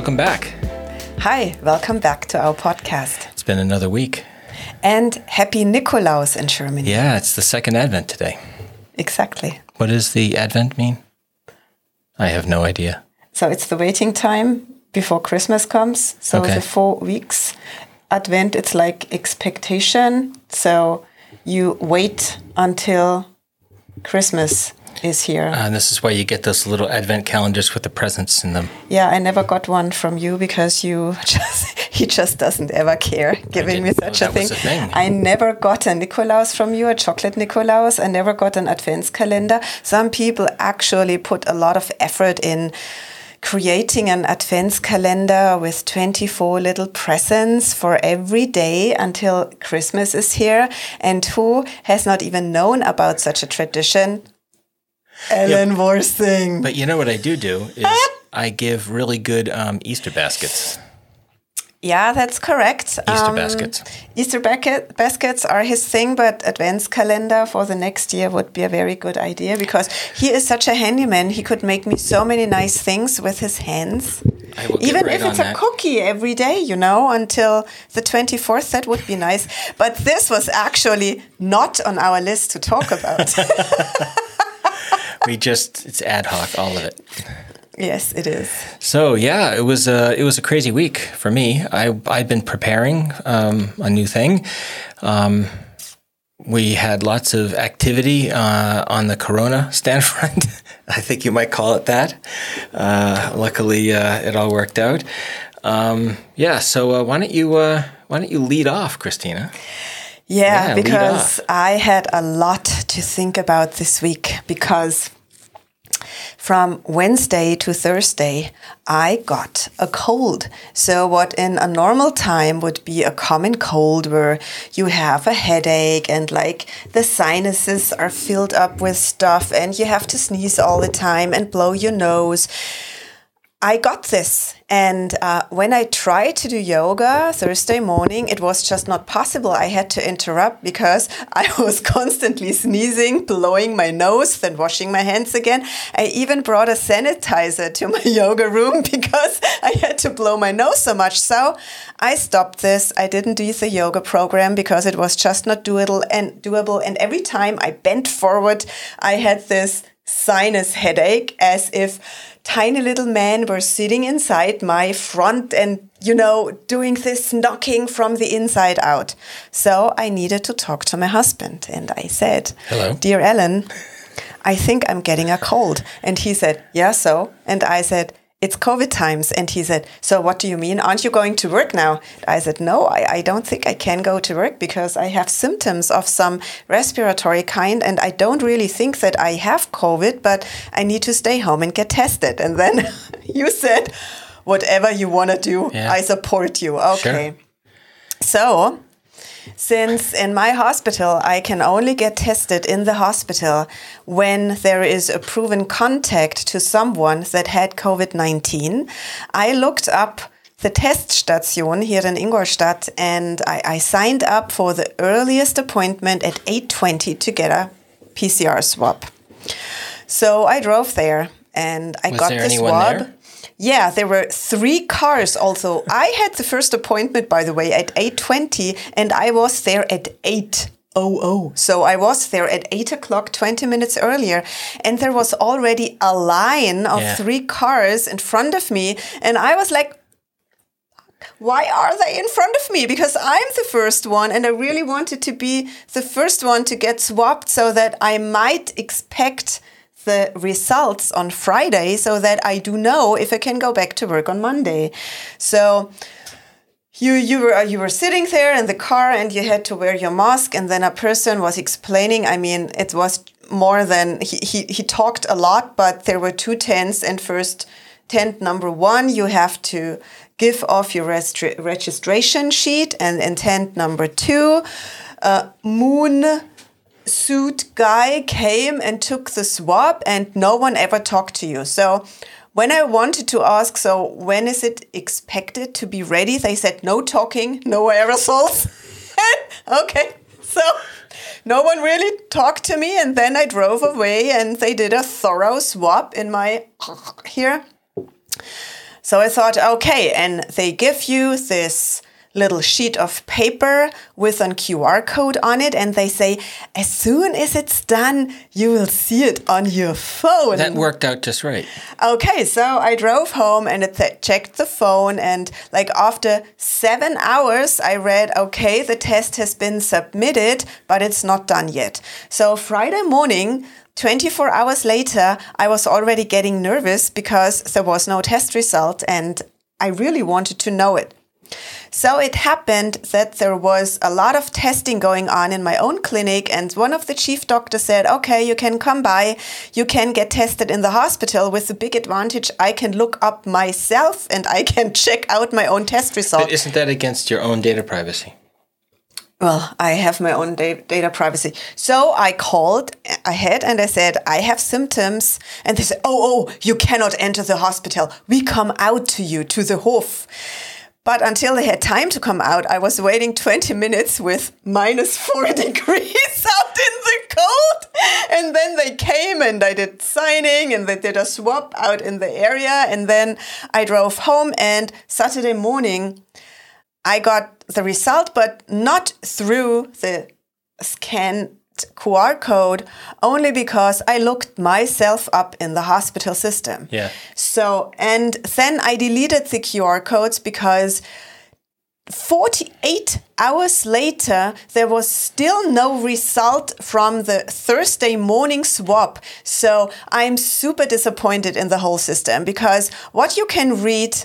welcome back. Hi, welcome back to our podcast. It's been another week. And happy Nikolaus in Germany. Yeah, it's the second Advent today. Exactly. What does the Advent mean? I have no idea. So it's the waiting time before Christmas comes. So Okay. the four weeks. Advent, it's like expectation. So you wait until Christmas is here. Uh, and this is why you get those little Advent calendars with the presents in them. yeah, I never got one from you because you just he just doesn't ever care giving me such a thing. a thing. I never got a Nikolaus from you, a chocolate Nikolaus. I never got an advent calendar. Some people actually put a lot of effort in creating an advent calendar with 24 little presents for every day until Christmas is here. And who has not even known about such a tradition? Ellen Worsing. But you know what I do do is I give really good um, Easter baskets. Yeah, that's correct. Easter Um, baskets. Easter bucket, baskets are his thing, but advance calendar for the next year would be a very good idea because he is such a handyman. He could make me so many nice things with his hands. I will get Even right if it's a cookie every day, you know, until the 24th, that would be nice. But this was actually not on our list to talk about. We just it's ad hoc, all of it. yes, it is. So yeah, it was a it was a crazy week for me. I I'd been preparing um, a new thing. Um, we had lots of activity uh, on the Corona stand front. I think you might call it that. Uh, luckily, uh, it all worked out. Um, yeah. So uh, why don't you uh, why don't you lead off, Christina? Yeah, Yeah, because. I had a lot to think about this week because from Wednesday to Thursday, I got a cold. So, what in a normal time would be a common cold where you have a headache and like the sinuses are filled up with stuff and you have to sneeze all the time and blow your nose. I got this. And uh, when I tried to do yoga Thursday morning, it was just not possible. I had to interrupt because I was constantly sneezing, blowing my nose, then washing my hands again. I even brought a sanitizer to my yoga room because I had to blow my nose so much. So I stopped this. I didn't do the yoga program because it was just not doable and doable. And every time I bent forward, I had this sinus headache as if tiny little men were sitting inside my front and you know doing this knocking from the inside out. So i needed to talk to my husband and i said Hello. dear ellen i think i'm getting a cold. And he said yeah so. And i said it's COVID times. And he said, So what do you mean? Aren't you going to work now? I said, No, I, I don't think I can go to work because I have symptoms of some respiratory kind. And I don't really think that I have COVID, but I need to stay home and get tested. And then you said, Whatever you want to do, Yeah. I support you. Okay. So, since in my hospital I can only get tested in the hospital when there is a proven contact to someone that had COVID 19, I looked up the test station here in Ingolstadt and I, I signed up for the earliest appointment at 8.20 to get a PCR swab. So I drove there and I Was got the swab. there? Yeah, there were three cars also. I had the first appointment, by the way, at 8.20 and I was there at 8.00. So I was there at 8 o'clock, 20 minutes earlier. And there was already a line of Yeah. three cars in front of me. And I was like, why are they in front of me? Because I'm the first one, and I really wanted to be the first one to get swapped so that I might expect the results on Friday so that I do know if I can go back to work on Monday. So you you were you were sitting there in the car and you had to wear your mask and then a person was explaining i mean it was more than he he, he talked a lot but there were two tents and first tent number one you have to give off your registration sheet and in tent number two uh, moon suit guy came and took the swab and no one ever talked to you so when I wanted to ask, so when is it expected to be ready? They said no talking, no aerosols. okay, so no one really talked to me, and then I drove away, and they did a thorough swab in my here. So I thought, okay, and they give you this little sheet of paper with a QR code on it, and they say, as soon as it's done, you will see it on your phone. That worked out just right. Okay, so I drove home and it checked the phone, and like after seven hours, I read, okay, the test has been submitted, but it's not done yet. So Friday morning, 24 hours later, I was already getting nervous because there was no test result and I really wanted to know it. So it happened that there was a lot of testing going on in my own clinic, and one of the chief doctors said, Okay, you can come by, you can get tested in the hospital with the big advantage I can look up myself and I can check out my own test result. But isn't that against your own data privacy? Well, I have my own data privacy. So I called ahead and I said, I have symptoms. And they said, Oh, oh, you cannot enter the hospital. We come out to you, to the Hof. But until they had time to come out, I was waiting 20 minutes with minus four degrees out in the cold. And then they came and I did signing and they did a swap out in the area. And then I drove home and Saturday morning, I got the result, but not through the scan QR code only because I looked myself up in the hospital system. Yeah. So, and then I deleted the QR codes because 48 hours later, there was still no result from the Thursday morning swap. So I'm super disappointed in the whole system because what you can read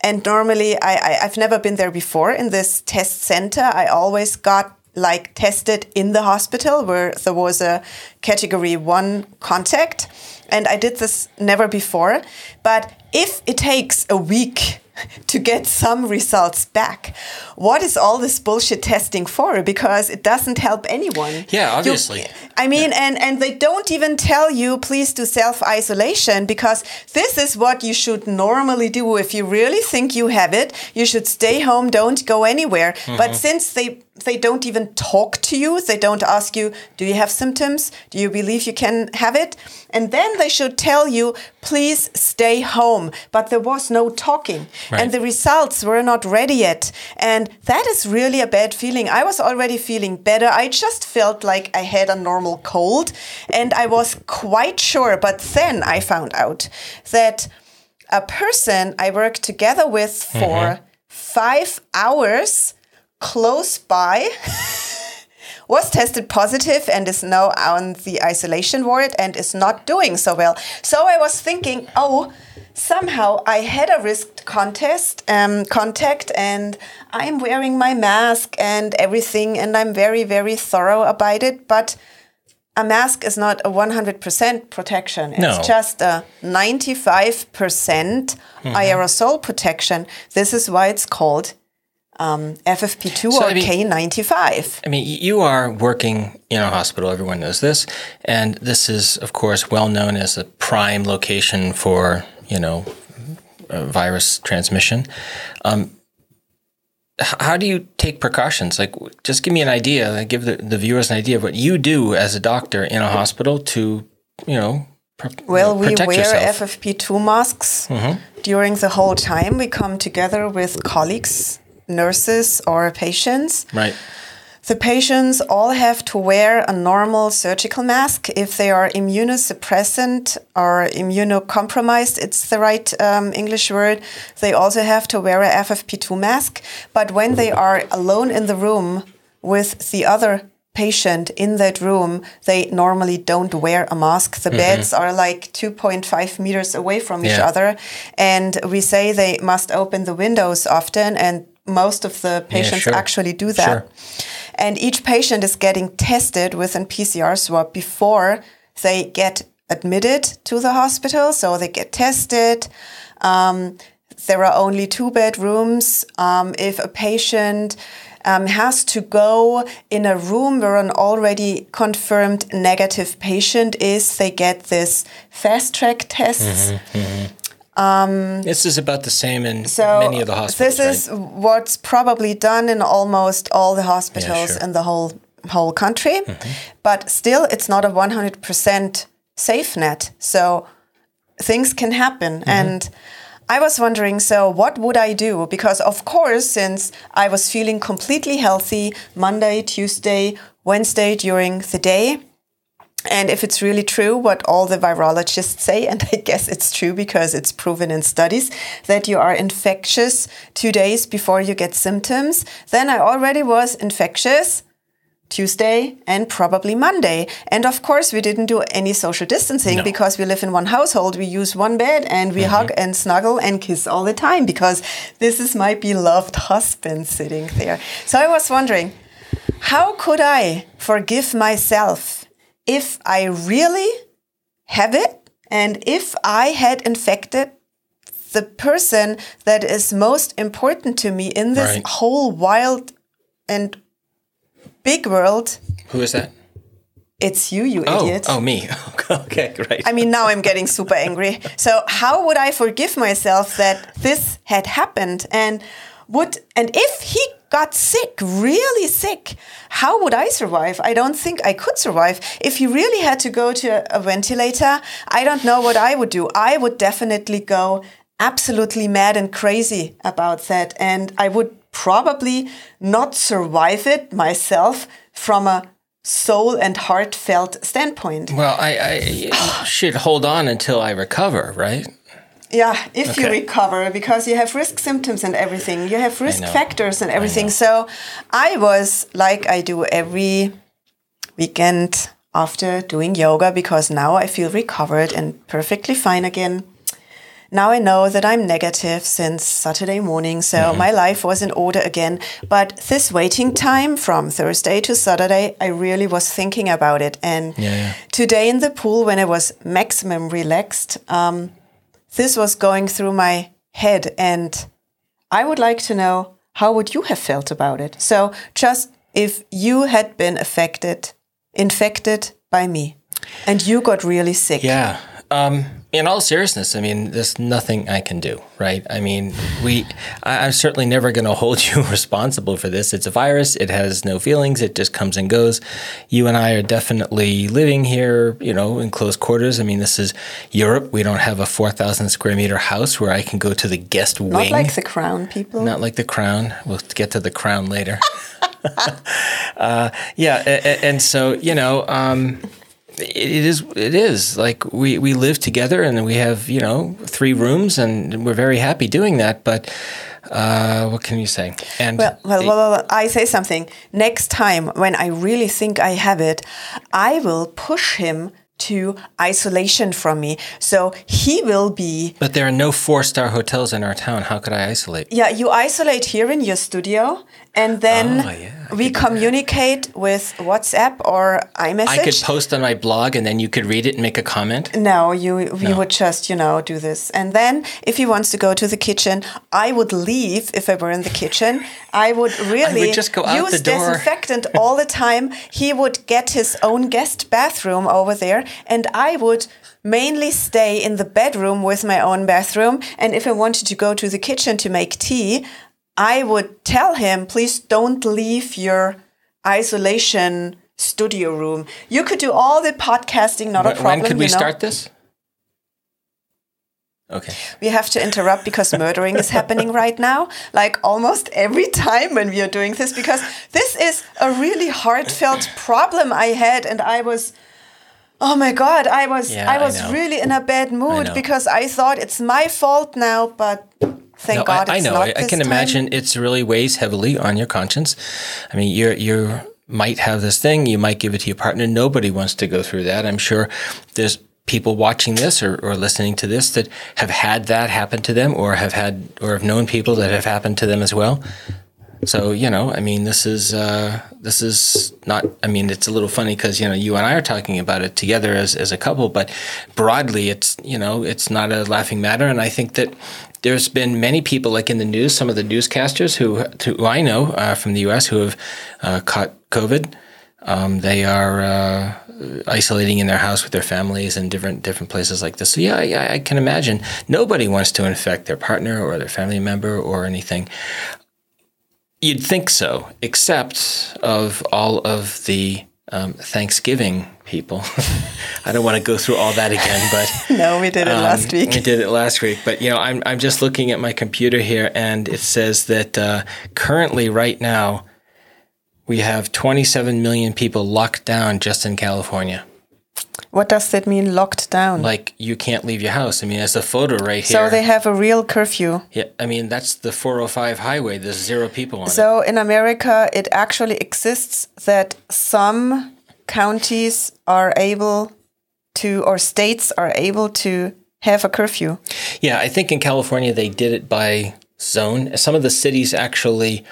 and normally I, I have never been there before in this test center. I always got like tested in the hospital where there was a category one contact. And I did this never before. But if it takes a week to get some results back. What is all this bullshit testing for? Because it doesn't help anyone. Yeah, obviously. You, I mean, yeah. and, and they don't even tell you, please do self isolation, because this is what you should normally do. If you really think you have it, you should stay home, don't go anywhere. Mm -hmm. But since they they don't even talk to you. They don't ask you, Do you have symptoms? Do you believe you can have it? And then they should tell you, Please stay home. But there was no talking. Right. And the results were not ready yet. And that is really a bad feeling. I was already feeling better. I just felt like I had a normal cold. And I was quite sure. But then I found out that a person I worked together with for mm -hmm. five hours close by was tested positive and is now on the isolation ward and is not doing so well. So I was thinking, oh, somehow I had a risk contest um, contact and I'm wearing my mask and everything and I'm very very thorough about it, but a mask is not a 100% protection. It's no. just a 95% mm -hmm. aerosol protection. This is why it's called um, FFP2 so, or I mean, K95. I mean, you are working in a hospital, everyone knows this. And this is, of course, well known as a prime location for, you know, virus transmission. Um, how do you take precautions? Like, just give me an idea, give the, the viewers an idea of what you do as a doctor in a hospital to, you know, well, we wear yourself. FFP2 masks mm -hmm. during the whole time. We come together with colleagues nurses or patients. Right. The patients all have to wear a normal surgical mask. If they are immunosuppressant or immunocompromised, it's the right um, English word, they also have to wear a FFP2 mask. But when they are alone in the room with the other patient in that room, they normally don't wear a mask. The mm -hmm. beds are like 2.5 meters away from each other. And we say they must open the windows often and most of the patients yeah, sure. actually do that. Sure. And each patient is getting tested with a PCR swab before they get admitted to the hospital. So they get tested. Um, there are only two bedrooms. Um, if a patient um, has to go in a room where an already confirmed negative patient is, they get this fast track tests. Mm -hmm, mm -hmm. Um, this is about the same in so many of the hospitals. This is right? what's probably done in almost all the hospitals yeah, sure. in the whole whole country, mm -hmm. but still, it's not a one hundred percent safe net. So things can happen, mm -hmm. and I was wondering so, what would I do? Because, of course, since I was feeling completely healthy Monday, Tuesday, Wednesday during the day, and if it's really true what all the virologists say, and I guess it's true because it's proven in studies that you are infectious two days before you get symptoms, then I already was infectious Tuesday and probably Monday. And of course, we didn't do any social distancing No. because we live in one household. We use one bed and we mm-hmm. hug and snuggle and kiss all the time because this is my beloved husband sitting there. So I was wondering, how could I forgive myself if I really have it and if I had infected the person that is most important to me in this Right. whole wild and big world? Who is that? It's you, you Oh, idiot. oh, me. okay, great. I mean, now I'm getting super angry. So, how would I forgive myself that this had happened? And would and if he got sick, really sick, how would I survive? I don't think I could survive. If he really had to go to a, a ventilator, I don't know what I would do. I would definitely go absolutely mad and crazy about that, and I would probably not survive it myself from a soul and heartfelt standpoint. well, I, I should hold on until I recover, right? Yeah, if you recover, because you have risk symptoms and everything, you have risk factors and everything. So I was like I do every weekend after doing yoga because now I feel recovered and perfectly fine again. Now I know that I'm negative since Saturday morning, so Mm-hmm. my life was in order again. But this waiting time from Thursday to Saturday, I really was thinking about it. And Yeah, yeah. today in the pool, when I was maximum relaxed, um, this was going through my head. And I would like to know how would you have felt about it? So just if you had been affected, infected by me, and you got really sick. Yeah. Um, in all seriousness, I mean, there's nothing I can do, right? I mean, we, I, I'm certainly never going to hold you responsible for this. It's a virus. It has no feelings. It just comes and goes. You and I are definitely living here, you know, in close quarters. I mean, this is Europe. We don't have a 4,000 square meter house where I can go to the guest Not wing. Not like the crown people. Not like the crown. We'll get to the crown later. uh, yeah, a- a- and so you know, um, it is. It is like we we live together, and we have you know three rooms, and we're very happy doing that. But uh, what can you say? And Well, well, well, well, I say something. Next time, when I really think I have it, I will push him to isolation from me. So he will be. but there are no four star hotels in our town. How could I isolate? Yeah, you isolate here in your studio, and then Oh, yeah, we communicate with WhatsApp or iMessage. I could post on my blog, and then you could read it and make a comment. No, you we would just, you know, do this. And then if he wants to go to the kitchen, I would leave if I were in the kitchen. I would really just go out use the door. disinfectant all the time. He would get his own guest bathroom over there and I would mainly stay in the bedroom with my own bathroom. And if I wanted to go to the kitchen to make tea, I would tell him, please don't leave your isolation studio room. You could do all the podcasting, not a When- problem. when could we you know? start this? Okay. We have to interrupt because murdering is happening right now, like almost every time when we are doing this, because this is a really heartfelt problem I had, and I was, oh my god, I was, Yeah, I I was know. really in a bad mood know. because I thought it's my fault now, but thank No, God I, I know. I, I can time. imagine it's really weighs heavily on your conscience. I mean, you're you might have this thing. You might give it to your partner. Nobody wants to go through that. I'm sure there's people watching this or, or listening to this that have had that happen to them, or have had or have known people that have happened to them as well. So you know, I mean, this is uh, this is not. I mean, it's a little funny because you know you and I are talking about it together as as a couple, but broadly, it's you know it's not a laughing matter. And I think that there's been many people, like in the news, some of the newscasters who who I know uh, from the U.S. who have uh, caught COVID. Um, they are uh, isolating in their house with their families in different different places like this. So yeah, I, I can imagine nobody wants to infect their partner or their family member or anything. You'd think so, except of all of the um, Thanksgiving people. I don't want to go through all that again, but no, we did it um, last week. We did it last week, but you know, I'm I'm just looking at my computer here, and it says that uh, currently, right now, we have 27 million people locked down just in California. What does that mean, locked down? Like you can't leave your house. I mean, there's a photo right here. So they have a real curfew. Yeah, I mean that's the 405 highway. There's zero people on so it. So in America, it actually exists that some counties are able to, or states are able to have a curfew. Yeah, I think in California they did it by zone. Some of the cities actually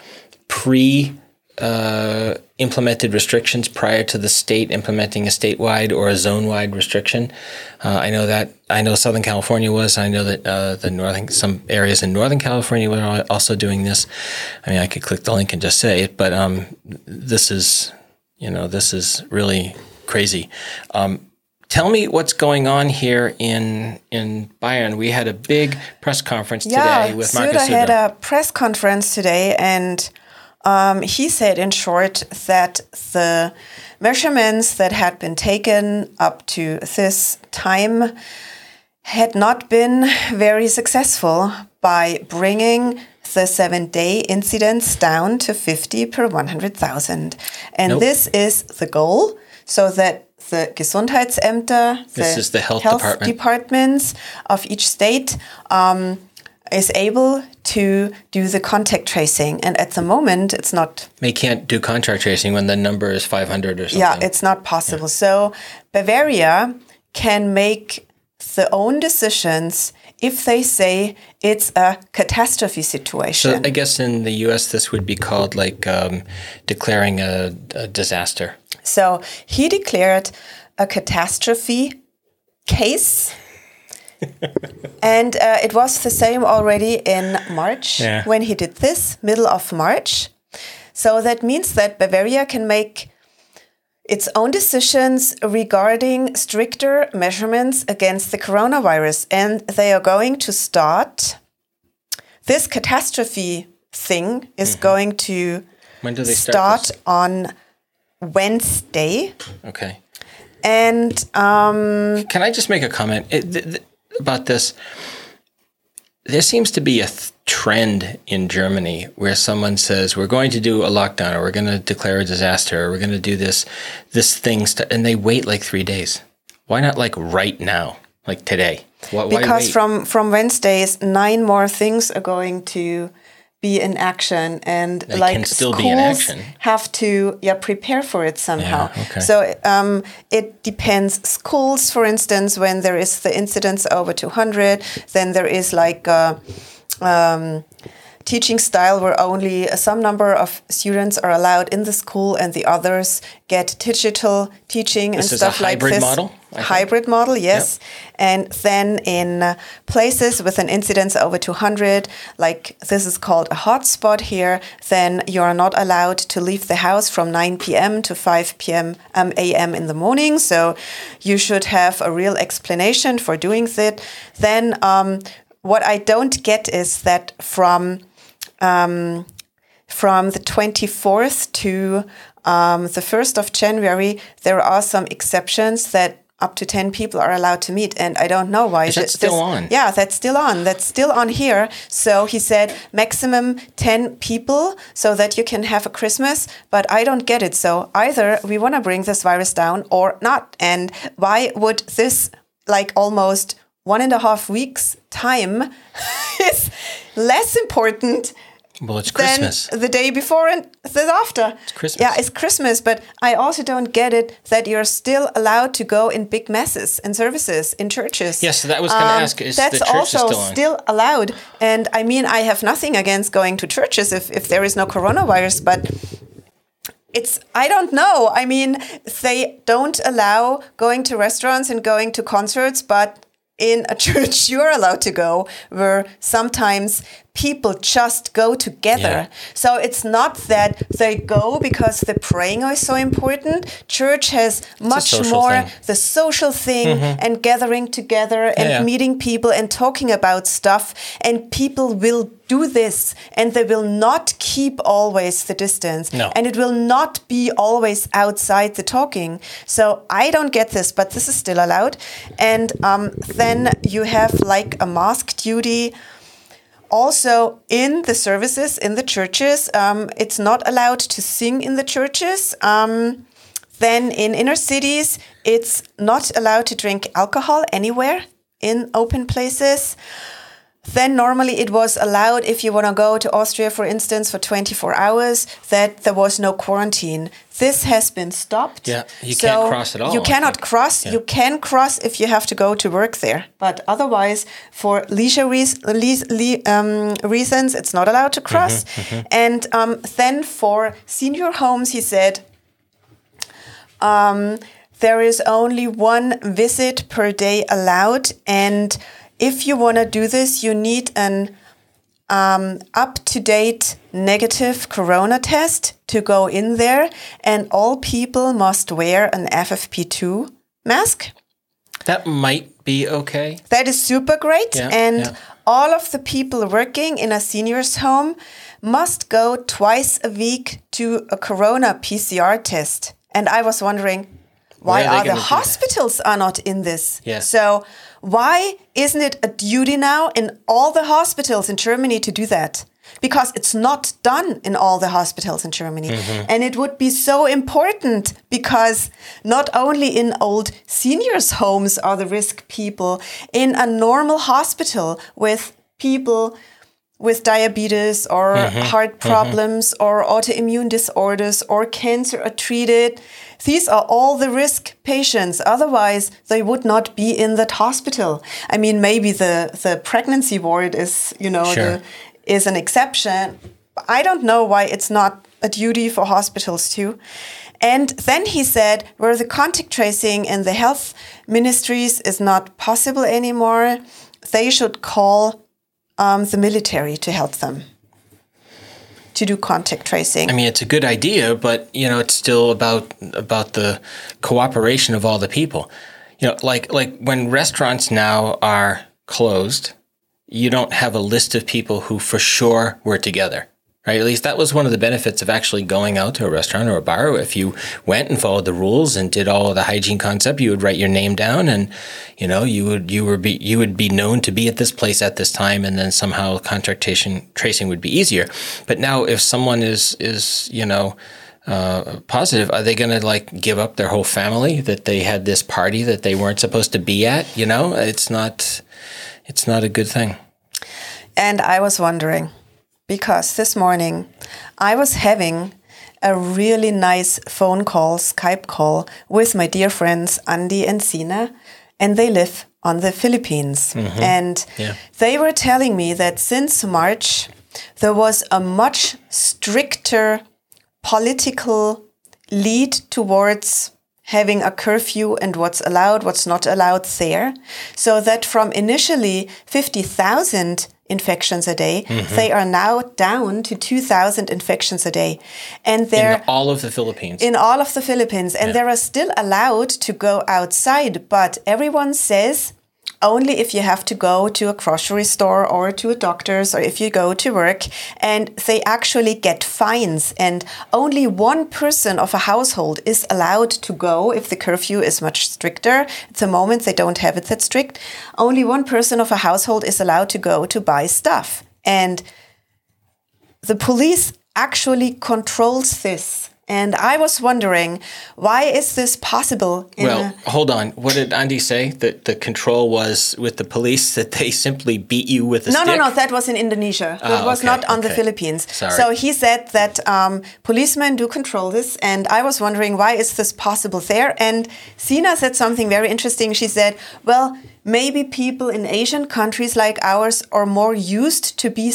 pre uh, implemented restrictions prior to the state implementing a statewide or a zone-wide restriction. Uh, I know that I know Southern California was. I know that uh, the northern some areas in Northern California were also doing this. I mean, I could click the link and just say it, but um, this is you know this is really crazy. Um, tell me what's going on here in in Bayern. We had a big press conference yeah, today with Markus Söder had a press conference today and um, he said, in short, that the measurements that had been taken up to this time had not been very successful by bringing the seven day incidence down to 50 per 100,000. And nope. this is the goal so that the Gesundheitsämter, the, the health, health department. departments of each state, um, is able to do the contact tracing. And at the moment, it's not. They can't do contact tracing when the number is 500 or something. Yeah, it's not possible. Yeah. So Bavaria can make their own decisions if they say it's a catastrophe situation. So I guess in the US, this would be called like um, declaring a, a disaster. So he declared a catastrophe case and uh, it was the same already in March yeah. when he did this, middle of March. So that means that Bavaria can make its own decisions regarding stricter measurements against the coronavirus. And they are going to start this catastrophe thing is mm -hmm. going to when do they start, start on Wednesday. Okay. And um, can I just make a comment? It, about this. There seems to be a th- trend in Germany where someone says we're going to do a lockdown or we're going to declare a disaster or we're going to do this this thing st-, and they wait like 3 days. Why not like right now, like today? Why, because from from Wednesdays nine more things are going to be in action and they like schools have to yeah prepare for it somehow. Yeah, okay. so um, it depends. Schools for instance when there is the incidence over 200 then there is like a, um, teaching style where only some number of students are allowed in the school and the others get digital teaching this and stuff like this. Model, hybrid model, yes. Yep. And then in places with an incidence over 200, like this is called a hotspot here, then you are not allowed to leave the house from 9 p.m. to 5 p.m. Um, a.m. in the morning. So you should have a real explanation for doing that. Then um, what I don't get is that from um, from the 24th to um, the 1st of January, there are some exceptions that up to 10 people are allowed to meet and i don't know why is that still on? Yeah that's still on. That's still on here. So he said maximum 10 people so that you can have a christmas but i don't get it. So either we want to bring this virus down or not. And why would this like almost one and a half weeks time is less important well, it's Christmas. the day before and the after. It's Christmas. Yeah, it's Christmas, but I also don't get it that you're still allowed to go in big masses and services in churches. Yes, so that was going to um, ask. Is that's the church still allowed? That's also still, still, allowed. And I mean, I have nothing against going to churches if, if there is no coronavirus, but it's I don't know. I mean, they don't allow going to restaurants and going to concerts, but in a church you're allowed to go where sometimes people just go together. Yeah. So it's not that they go because the praying is so important. Church has much more thing. The social thing and gathering together and yeah. meeting people and talking about stuff. And people will do this and they will not keep always the distance. No. And it will not be always outside the talking. So I don't get this, but this is still allowed. And um, then you have like a mask duty also in the services in the churches um, it's not allowed to sing in the churches. Um, then in inner cities it's not allowed to drink alcohol anywhere in open places then normally it was allowed if you want to go to Austria, for instance, for 24 hours, that there was no quarantine. This has been stopped. Yeah, you can't cross at all, You cannot cross. You can cross if you have to go to work there. But otherwise, for leisure reas- leas- le- um, reasons, it's not allowed to cross. Mm-hmm, And um, then for senior homes, he said, um, there is only one visit per day allowed. And if you want to do this, you need an um, up to date negative corona test to go in there. And all people must wear an FFP2 mask. That might be okay. That is super great. Yeah, and yeah. all of the people working in a senior's home must go twice a week to a corona PCR test. And I was wondering, why Where are are the gonna do that? hospitals are not in this? Yeah. So why isn't it a duty now in all the hospitals in Germany to do that? Because it's not done in all the hospitals in Germany. Mm-hmm. And it would be so important because not only in old seniors' homes are the risk people, in a normal hospital with people with diabetes or heart problems or autoimmune disorders or cancer are treated. These are all the risk patients. Otherwise, they would not be in that hospital. I mean, maybe the, the pregnancy ward is, you know, Sure. the, is an exception. I don't know why it's not a duty for hospitals too. And then he said, where the contact tracing and the health ministries is not possible anymore, they should call um, the military to help them to do contact tracing. I mean, it's a good idea, but you know, it's still about about the cooperation of all the people. You know, like like when restaurants now are closed, you don't have a list of people who for sure were together. Right? At least that was one of the benefits of actually going out to a restaurant or a bar. If you went and followed the rules and did all the hygiene concept, you would write your name down, and you know you would you were be you would be known to be at this place at this time, and then somehow contact tracing tracing would be easier. But now, if someone is is you know uh, positive, are they going to like give up their whole family that they had this party that they weren't supposed to be at? You know, it's not it's not a good thing. And I was wondering, because this morning I was having a really nice phone call, Skype call with my dear friends Andy and Sina, and they live on the Philippines. Mm-hmm. And Yeah. they were telling me that since March, there was a much stricter political lead towards having a curfew and what's allowed, what's not allowed there. So that from initially 50,000 infections a day, mm-hmm. they are now down to 2,000 infections a day. And In they're all of the Philippines. in all of the Philippines, and they are still allowed to go outside, but everyone says only if you have to go to a grocery store or to a doctor's or if you go to work and they actually get fines and only one person of a household is allowed to go if the curfew is much stricter at the moment they don't have it that strict only one person of a household is allowed to go to buy stuff and the police actually controls this. And I was wondering, why is this possible? Well, hold on. What did Andy say? That the control was with the police that they simply beat you with a no, stick? no, no, that was in Indonesia. Ah, That was okay, not on the. Philippines. Sorry. So he said that um, policemen do control this. And I was wondering, why is this possible there? And Sina said something very interesting. She said, well, maybe people in Asian countries like ours are more used to be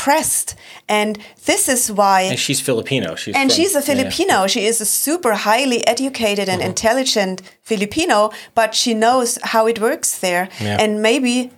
suppressed. And this is why. And she's Filipino. She's and from- she's a yeah, yeah. Filipino. She is a super highly educated and intelligent Filipino, but she knows how it works there. Yeah. And maybe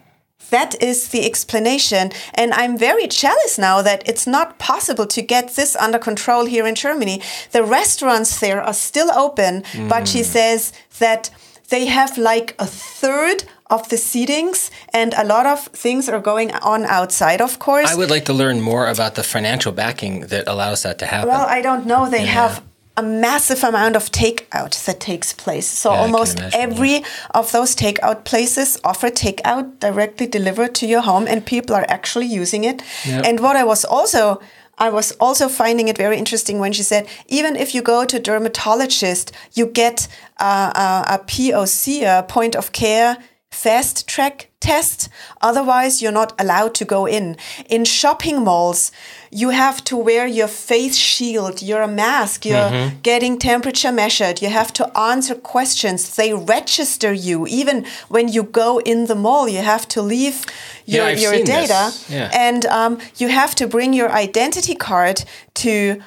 that is the explanation. And I'm very jealous now that it's not possible to get this under control here in Germany. The restaurants there are still open, mm. but she says that they have like a third of the seatings and a lot of things are going on outside of course i would like to learn more about the financial backing that allows that to happen well i don't know they yeah. have a massive amount of takeout that takes place. So yeah, almost every that. of those takeout places offer takeout directly delivered to your home, and people are actually using it. Yep. And what I was also I was also finding it very interesting when she said, even if you go to a dermatologist, you get uh, a, a POC, a point of care fast track test. Otherwise, you're not allowed to go in. In shopping malls, you have to wear your face shield, your mask, you're mm-hmm. getting temperature measured, you have to answer questions. They register you. Even when you go in the mall, you have to leave your, yeah, your data. Yeah. And um, you have to bring your identity card to,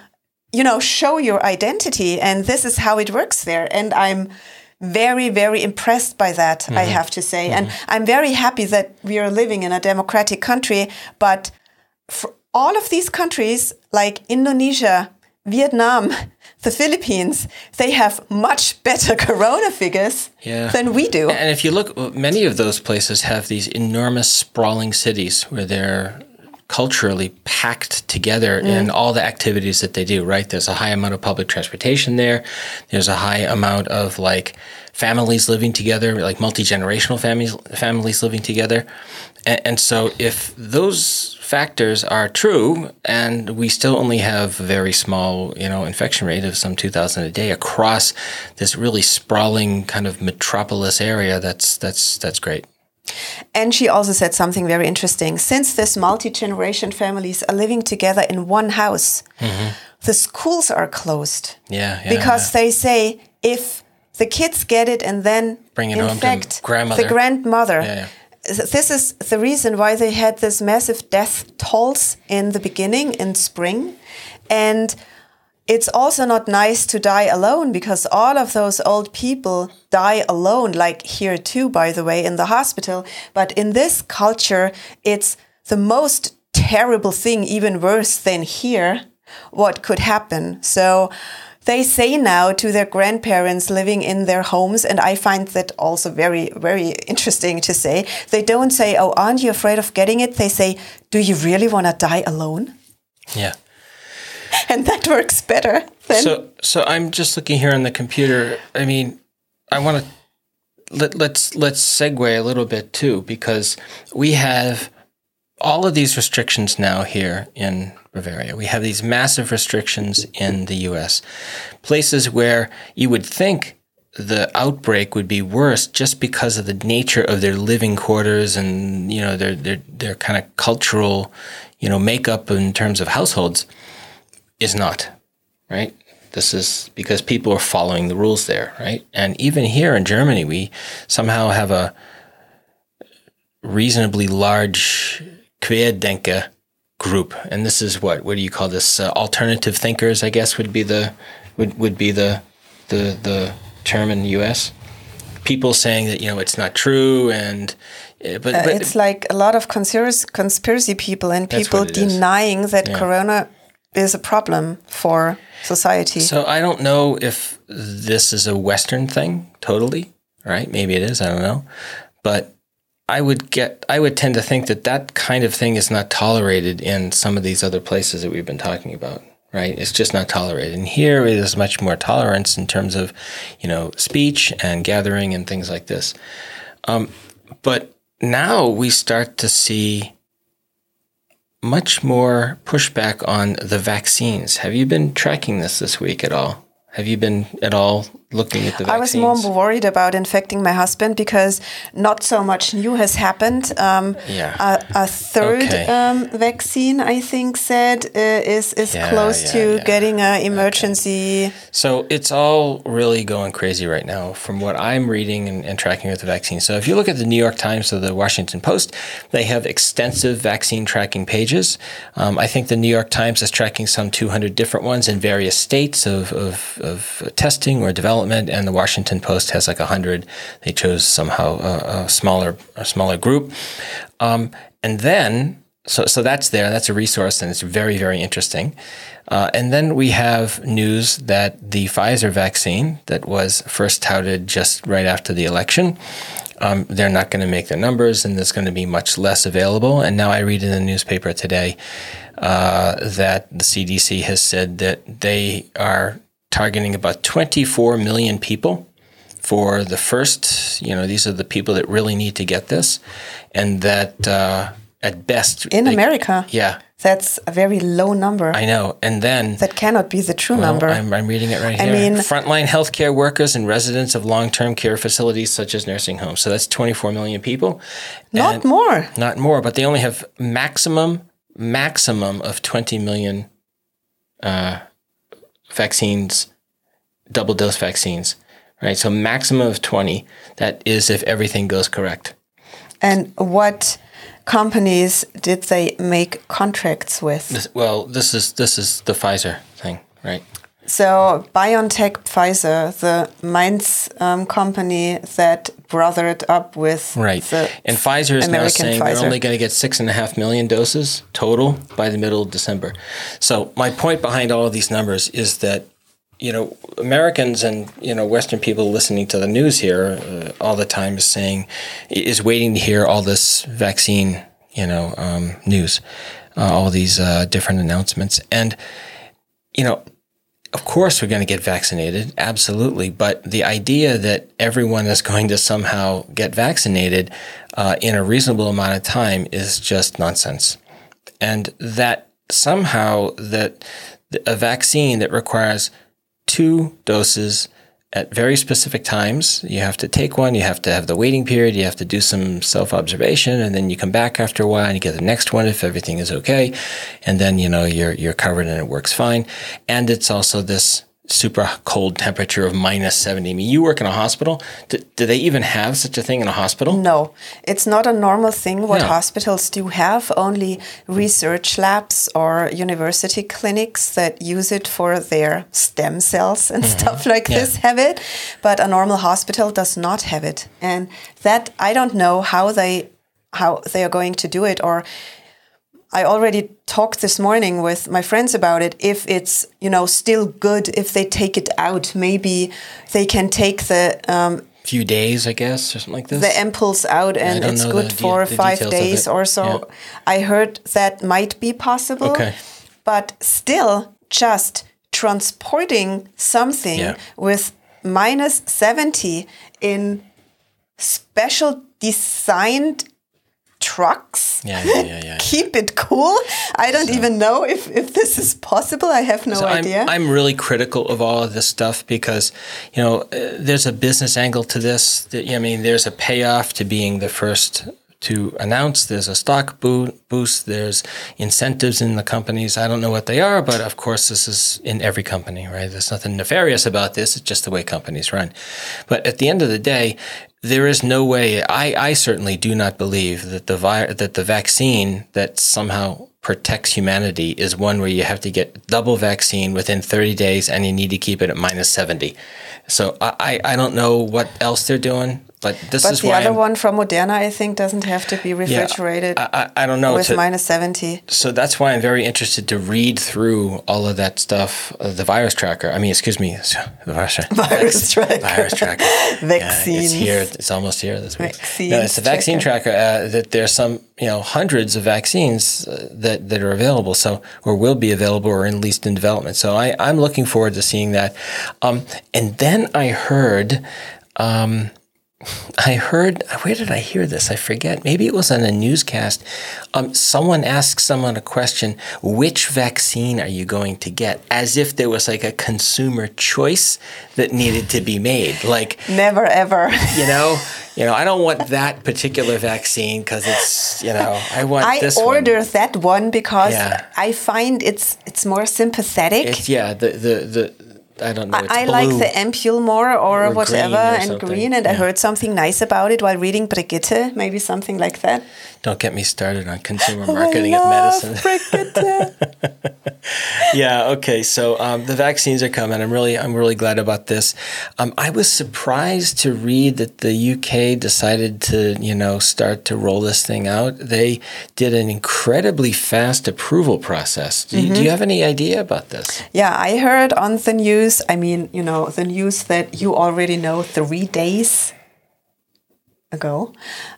you know, show your identity. And this is how it works there. And I'm very, very impressed by that, mm-hmm. I have to say. Mm-hmm. And I'm very happy that we are living in a democratic country. But for all of these countries, like Indonesia, Vietnam, the Philippines, they have much better corona figures yeah. than we do. And if you look, many of those places have these enormous sprawling cities where they're culturally packed together mm. in all the activities that they do, right? There's a high amount of public transportation there. There's a high amount of like families living together, like multi-generational families families living together. And, and so if those factors are true and we still only have a very small, you know, infection rate of some 2000 a day across this really sprawling kind of metropolis area, that's that's that's great. And she also said something very interesting. Since this multi generation families are living together in one house, mm-hmm. the schools are closed. Yeah, yeah because yeah. they say if the kids get it and then bring it infect grandmother. the grandmother. Yeah, this is the reason why they had this massive death tolls in the beginning in spring, and it's also not nice to die alone because all of those old people die alone, like here too, by the way, in the hospital. But in this culture, it's the most terrible thing, even worse than here, what could happen. So they say now to their grandparents living in their homes, and I find that also very, very interesting to say. They don't say, Oh, aren't you afraid of getting it? They say, Do you really want to die alone? Yeah. and that works better. Than so, so I'm just looking here on the computer. I mean, I want to let, let's let's segue a little bit too because we have all of these restrictions now here in Bavaria. We have these massive restrictions in the U.S. Places where you would think the outbreak would be worse just because of the nature of their living quarters and you know their their their kind of cultural you know makeup in terms of households is not, right? This is because people are following the rules there, right? And even here in Germany, we somehow have a reasonably large Querdenker group, and this is what what do you call this? Uh, alternative thinkers, I guess, would be the would would be the the the term in the U.S. People saying that you know it's not true, and uh, but, but uh, it's like a lot of conspiracy conspiracy people and people denying is. that yeah. Corona is a problem for society. So I don't know if this is a Western thing totally, right? Maybe it is. I don't know, but I would get. I would tend to think that that kind of thing is not tolerated in some of these other places that we've been talking about. Right? It's just not tolerated. And here is much more tolerance in terms of, you know, speech and gathering and things like this. Um, but now we start to see much more pushback on the vaccines. Have you been tracking this this week at all? Have you been at all looking at the vaccines? I was more worried about infecting my husband because not so much new has happened. Um, yeah. A, a third okay. um, vaccine, I think, said uh, is is yeah, close yeah, to yeah. getting an emergency. Okay. So it's all really going crazy right now, from what I'm reading and, and tracking with the vaccine. So if you look at the New York Times or the Washington Post, they have extensive vaccine tracking pages. Um, I think the New York Times is tracking some 200 different ones in various states of, of of testing or development, and the Washington Post has like hundred. They chose somehow a, a, smaller a smaller group. Um, and then, so, so that's there. That's a resource, and it's very, very interesting. Uh, and then we have news that the Pfizer vaccine that was first touted just right after the election, um, they're not going to make their numbers, and there's going to be much less available. And now I read in the newspaper today uh, that the CDC has said that they are targeting about 24 million people for the first, you know, these are the people that really need to get this, and that uh, at best in they- America. yeah, That's a very low number. I know. And then that cannot be the true well, number. I'm, I'm reading it right I here. mean- frontline healthcare workers and residents of long-term care facilities such as nursing homes. So that's 24 million people. Not And- more. Not more, but they only have maximum maximum of 20 million uh, vaccines, double dose vaccines, right? So maximum of 20. That is if everything goes correct. And what companies did they make contracts with? This, well, this is this is the Pfizer thing, right? So BioNTech, Pfizer, the Mainz um, company that brothered up with Right. And Pfizer is now American saying Pfizer. they're only going to get six and a half million doses total by the middle of December. So my point behind all of these numbers is that you know Americans and you know Western people listening to the news here uh, all the time is saying is waiting to hear all this vaccine you know um, news, uh, all these uh, different announcements, and you know of course we're going to get vaccinated absolutely but the idea that everyone is going to somehow get vaccinated uh, in a reasonable amount of time is just nonsense. And that somehow that a vaccine that requires two doses at very specific times. You have to take one, you have to have the waiting period, you have to do some self observation, and then you come back after a while and you get the next one if everything is okay. And then, you know, you're, you're covered and it works fine. And it's also this super cold temperature of minus 70. I mean, you work in a hospital. Do, do they even have such a thing in a hospital? No, it's not a normal thing what Yeah. hospitals do have. Only research labs or university clinics that use it for their stem cells and stuff like Mm-hmm. Yeah. this have it. But a normal hospital does not have it. And that I don't know how they how they are going to do it or I already talked this morning with my friends about it. If it's you know still good, if they take it out, maybe they can take the um, few days, I guess, or something like this. the impulse out and it's good the for the five days or so. Yeah. I heard that might be possible. Okay. But still, just transporting something Yeah. with minus 70 in special designed trucks. yeah, yeah, yeah, yeah. Keep it cool. I don't even know if, if this is possible. I have no So I'm, idea. I'm really critical of all of this stuff because, you know, uh, there's a business angle to this. That, I mean, there's a payoff to being the first to announce. There's a stock boost. There's incentives in the companies. I don't know what they are, but of course, this is in every company, right? There's nothing nefarious about this. It's just the way companies run. But at the end of the day, there is no way. I, I certainly do not believe that the vi- that the vaccine that somehow protects humanity is one where you have to get double vaccine within 30 days and you need to keep it at minus 70. So I, I I don't know what else they're doing, but this but is the other I'm- one from Moderna, I think, doesn't have to be refrigerated I, I, I don't know. with to- minus 70. so that's why I'm very interested to read through all of that stuff. Uh, the virus tracker. I mean, excuse me, the virus, Virus tracker. Virus tracker. Vaccines. Yeah, it's here. It's almost here this week. Vaccines no, it's the vaccine tracker. tracker. Uh, that there's some, you know, hundreds of vaccines uh, that that are available. So or will be available or at least in development. So I I'm looking forward to seeing that. Um, and then I heard. Um, I heard, where did I hear this? I forget. Maybe it was on a newscast. Um, someone asked someone a question, which vaccine are you going to get? As if there was like a consumer choice that needed to be made. Like, Never ever. you know, you know, I don't want that particular vaccine because it's, you know, I want I this one. order that one because Yeah. I find it's it's more sympathetic. It's, yeah, the, the, the, I don't know. I, like the ampule more or, Or whatever green or and green and I heard something nice about it while reading Brigitte, maybe something like that. Don't get me started on consumer Oh, marketing love medicine. Yeah. Okay. So um, the vaccines are coming. I'm really, I'm really glad about this. Um, I was surprised to read that the UK decided to, you know, start to roll this thing out. They did an incredibly fast approval process. Do, you, do you have any idea about this? Yeah, I heard on the news. I mean, you know, the news that you already know three days ago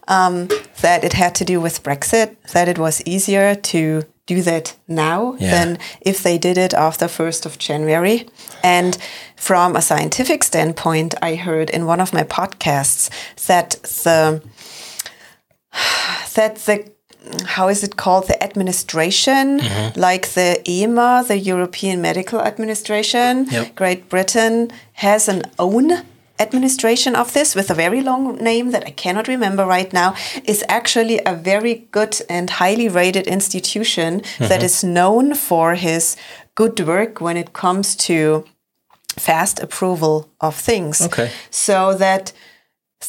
um, that it had to do with Brexit, that it was easier to do that now Yeah. than if they did it after 1st of January. And from a scientific standpoint, I heard in one of my podcasts that the that the how is it called the administration like the EMA the European Medical Administration Yep. Great Britain has an own administration of this with a very long name that I cannot remember right now is actually a very good and highly rated institution that mm-hmm. is known for his good work when it comes to fast approval of things. Okay. So that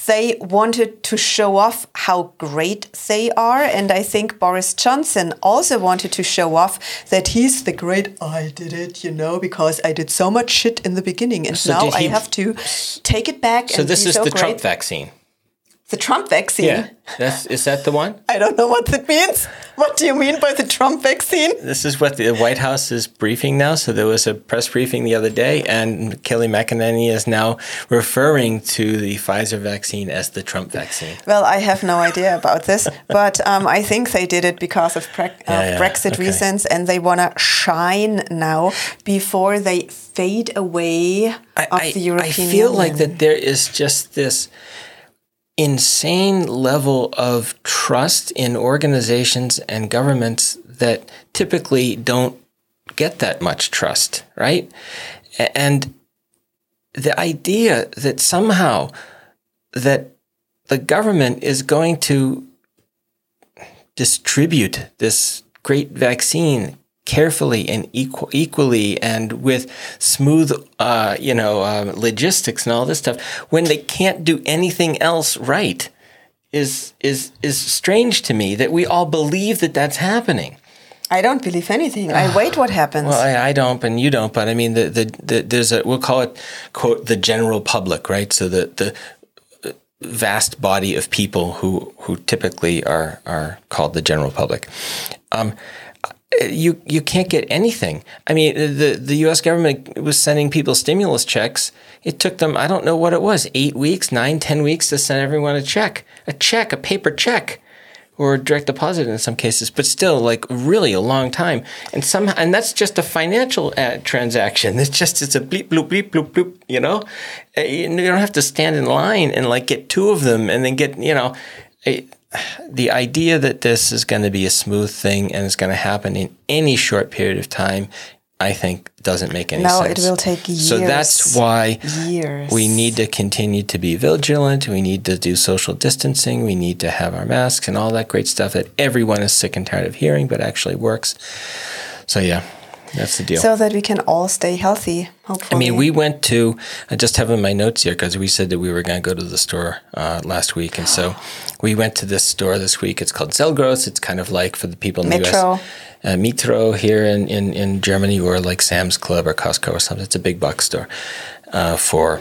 they wanted to show off how great they are. And I think Boris Johnson also wanted to show off that he's the great, I did it, you know, because I did so much shit in the beginning. And So now I have to take it back. So and this is so the great. Trump vaccine. The Trump vaccine. That's is that the one? I don't know what that means. What do you mean by the Trump vaccine? This is what the White House is briefing now. So there was a press briefing the other day, and Kayleigh McEnany is now referring to the Pfizer vaccine as the Trump vaccine. Well, I have no idea about this, but um, I think they did it because of, pre- of Yeah, yeah, Brexit okay. reasons, and they want to shine now before they fade away of the European I feel like that there is just this insane level of trust in organizations and governments that typically don't get that much trust, right? And the idea that somehow that the government is going to distribute this great vaccine carefully and equal, equally and with smooth, uh, you know, um, logistics and all this stuff when they can't do anything else right is is is strange to me that we all believe that that's happening. I don't believe anything. I wait what happens. Well, I, I don't, and you don't. But I mean, the, the the there's a we'll call it quote the general public, right? So the the vast body of people who who typically are are called the general public. Um, you you can't get anything. I mean, the the U.S. government was sending people stimulus checks. It took them I don't know what it was eight weeks, nine, ten weeks to send everyone a check, a check, a paper check, or direct deposit in some cases. But still, like really a long time. And some and that's just a financial uh, transaction. It's just it's a bleep bloop bleep bloop bloop. You know, Uh, you don't have to stand in line and like get two of them and then get you know. A, the idea that this is going to be a smooth thing and it's going to happen in any short period of time, I think doesn't make any No, sense. it will take years. So that's why Years. we need to continue to be vigilant. We need to do social distancing. We need to have our masks and all that great stuff that everyone is sick and tired of hearing, but actually works. So yeah, that's the deal. so that we can all stay healthy. Hopefully. I mean, we went to, I just have in my notes here because we said that we were going to go to the store uh, last week. And so we went to this store this week. It's called Selgros. It's kind of like for the people in the US. Uh, Metro here in, in, in Germany or like Sam's Club or Costco or something. It's a big box store uh, for,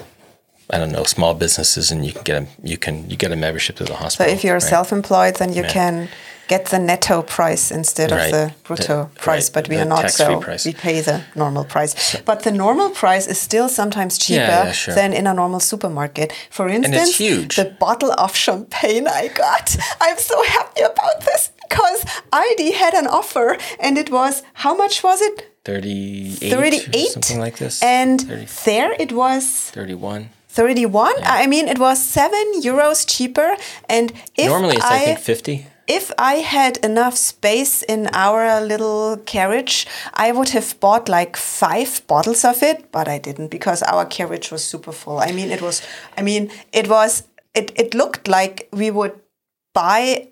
I don't know, small businesses and you can get a, you can, you get a membership to the hospital. So if you're right? self-employed, then you can get the netto price instead Right. of the brutto The- price. right, But we the are not so. price. We pay the normal price. But the normal price is still sometimes cheaper yeah, sure. than in a normal supermarket. For instance, the bottle of champagne I got. I'm so happy about this because ID had an offer, and it was how much was it? 38, 38 something like this. And 30, there it was 31. 31. I mean, it was seven euros cheaper. And if Normally it's, I, I think, 50. if I had enough space in our little carriage, I would have bought like five bottles of it, but I didn't because our carriage was super full. I mean, it was, I mean, it was, it, it looked like we would buy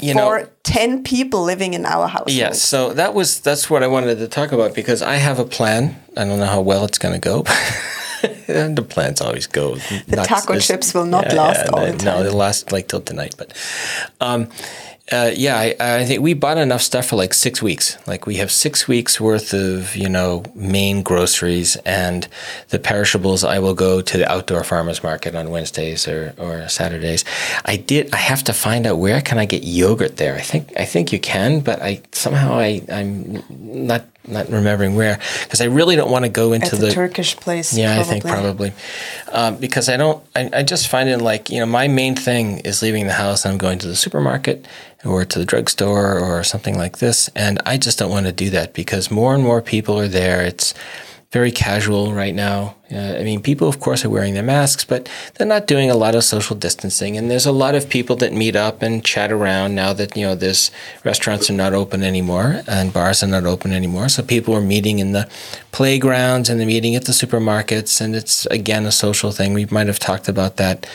You for know, 10 people living in our house. Yes, so that was that's what I wanted to talk about because I have a plan. I don't know how well it's going to go. and the plans always go. The taco chips will not last all the No, time. they'll last like till tonight. But um, Uh, yeah, I, I think we bought enough stuff for like six weeks. Like we have six weeks worth of you know main groceries and the perishables. I will go to the outdoor farmers market on Wednesdays or, or Saturdays. I did. I have to find out where can I get yogurt there. I think I think you can, but I somehow I I'm not not remembering where because I really don't want to go into the, the Turkish place. yeah, probably. I think probably um, because I don't. I, I just find it like you know my main thing is leaving the house and I'm going to the supermarket or to the drugstore or something like this, and I just don't want to do that because more and more people are there. It's very casual right now. Uh, I mean, people, of course, are wearing their masks, but they're not doing a lot of social distancing. And there's a lot of people that meet up and chat around now that you know there's restaurants are not open anymore and bars are not open anymore. So people are meeting in the playgrounds and they're meeting at the supermarkets, and it's again a social thing. We might have talked about that,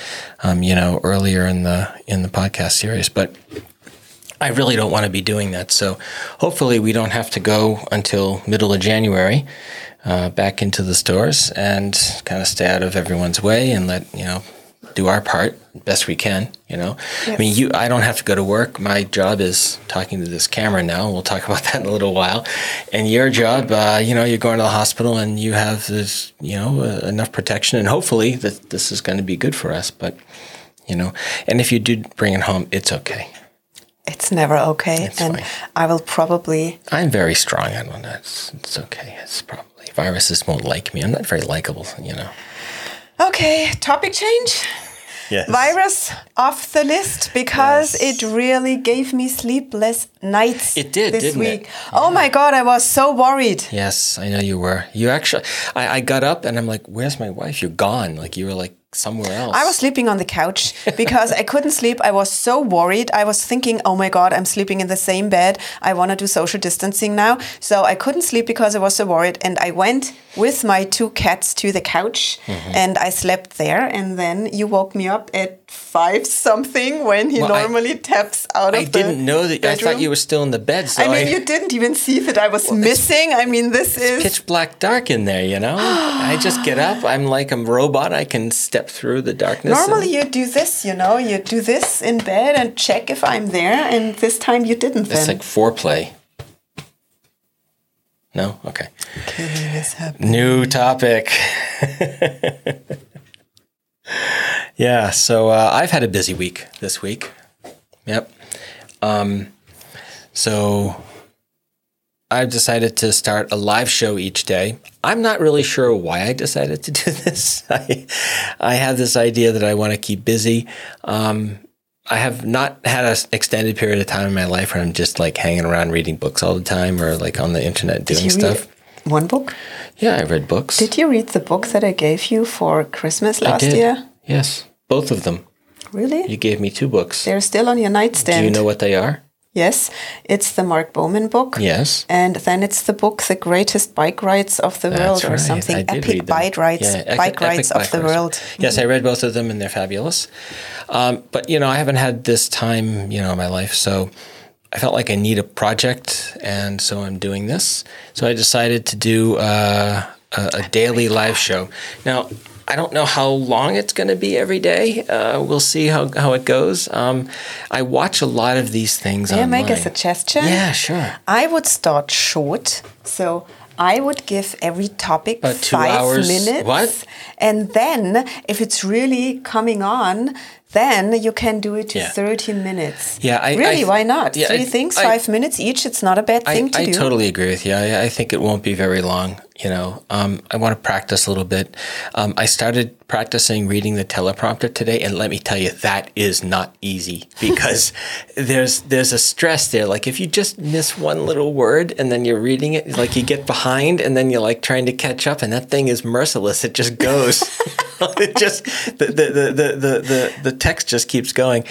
um, you know, earlier in the in the podcast series, but. I really don't want to be doing that. So hopefully we don't have to go until middle of January uh, back into the stores and kind of stay out of everyone's way and let you know do our part best we can. You know, I mean, you I don't have to go to work. My job is talking to this camera now. We'll talk about that in a little while. And your job, uh, you know, you're going to the hospital and you have this, you know, uh, enough protection, and hopefully that this is going to be good for us. But you know, and if you do bring it home, it's okay. It's never okay, It's and fine. I will probably. I'm very strong on that. It's, it's okay. It's probably viruses won't like me. I'm not very likable, you know. Okay, topic change. Yes. Virus off the list because Yes. it really gave me sleepless nights. It did, this didn't it? week. Oh my god, I was so worried. Yes, I know you were. You actually, I, I got up and I'm like, "Where's my wife? You're gone." Like you were like somewhere else. I was sleeping on the couch because I couldn't sleep. I was so worried. I was thinking, oh my God, I'm sleeping in the same bed. I want to do social distancing now. So I couldn't sleep because I was so worried. And I went with my two cats to the couch Mm-hmm. and I slept there. And then you woke me up at five something when he Well, I- normally taps out of the I didn't know that. I thought you were still in the bed. So I mean, you didn't even see that I was missing. I mean, this is. pitch black dark in there. You know, I just get up. I'm like a robot. I can step through the darkness. Normally, you do this, you know, you do this in bed and check if I'm there, and this time you didn't. it's like foreplay. No, okay. happening. New topic. yeah, so uh, I've had a busy week this week. Yep. Um, so I've decided to start a live show each day. I'm not really sure why I decided to do this. I, I have this idea that I want to keep busy. Um, I have not had an extended period of time in my life where I'm just like hanging around reading books all the time or like on the internet doing stuff. one book? Yeah, I read books. Did you read the book that I gave you for Christmas last year? Yes, both of them. Really? You gave me two books. They're still on your nightstand. Do you know what they are? Yes, it's the Mark Beaumont book. Yes. And then it's the book, The Greatest Bike Rides of the World, That's or something. Epic. Bike Rides, Yeah, Bike epic Rides of bike the rides. World. Yes, I read both of them and they're fabulous. Um, but you know, I haven't had this time, you know, in my life, so I felt like I need a project, and so I'm doing this. So I decided to do uh, a, a daily live show. Now. I don't know how long it's going to be every day. Uh, we'll see how, how it goes. Um, I watch a lot of these things May I make a suggestion? Yeah, sure. I would start short. So I would give every topic About two five minutes. What? And then, if it's really coming on, then you can do it to Yeah. 30 minutes. Yeah, I- really, I- why not? yeah, Three I- things, five minutes each. It's not a bad thing to do. I totally agree with you. I, I think it won't be very long. You know, um, I want to practice a little bit. Um, I started practicing reading the teleprompter today, and let me tell you, that is not easy because there's there's a stress there. Like if you just miss one little word and then you're reading it, like you get behind, and then you're like trying to catch up, and that thing is merciless. It just goes. it just the the, the, the, the, the text just keeps going.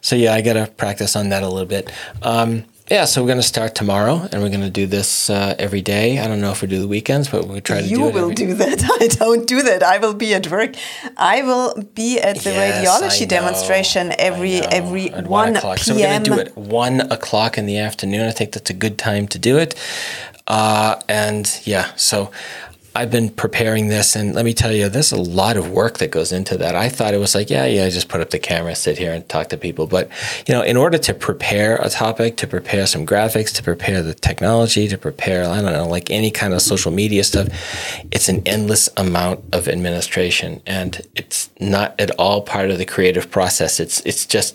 So yeah, I got to practice on that a little bit. Um, yeah, so we're going to start tomorrow, and we're going to do this uh, every day. I don't know if we do the weekends, but we try to you do it. You will do that. I don't do that. I will be at work. I will be at the Yes, radiology demonstration every every at one o'clock. p.m. So we're going to do it one o'clock in the afternoon. I think that's a good time to do it. Uh, and yeah, so I've been preparing this, and let me tell you, there's a lot of work that goes into that. I thought it was like, yeah, yeah, just put up the camera, sit here, and talk to people. But you know, in order to prepare a topic, to prepare some graphics, to prepare the technology, to prepare, I don't know, like any kind of social media stuff, it's an endless amount of administration, and it's not at all part of the creative process. It's it's just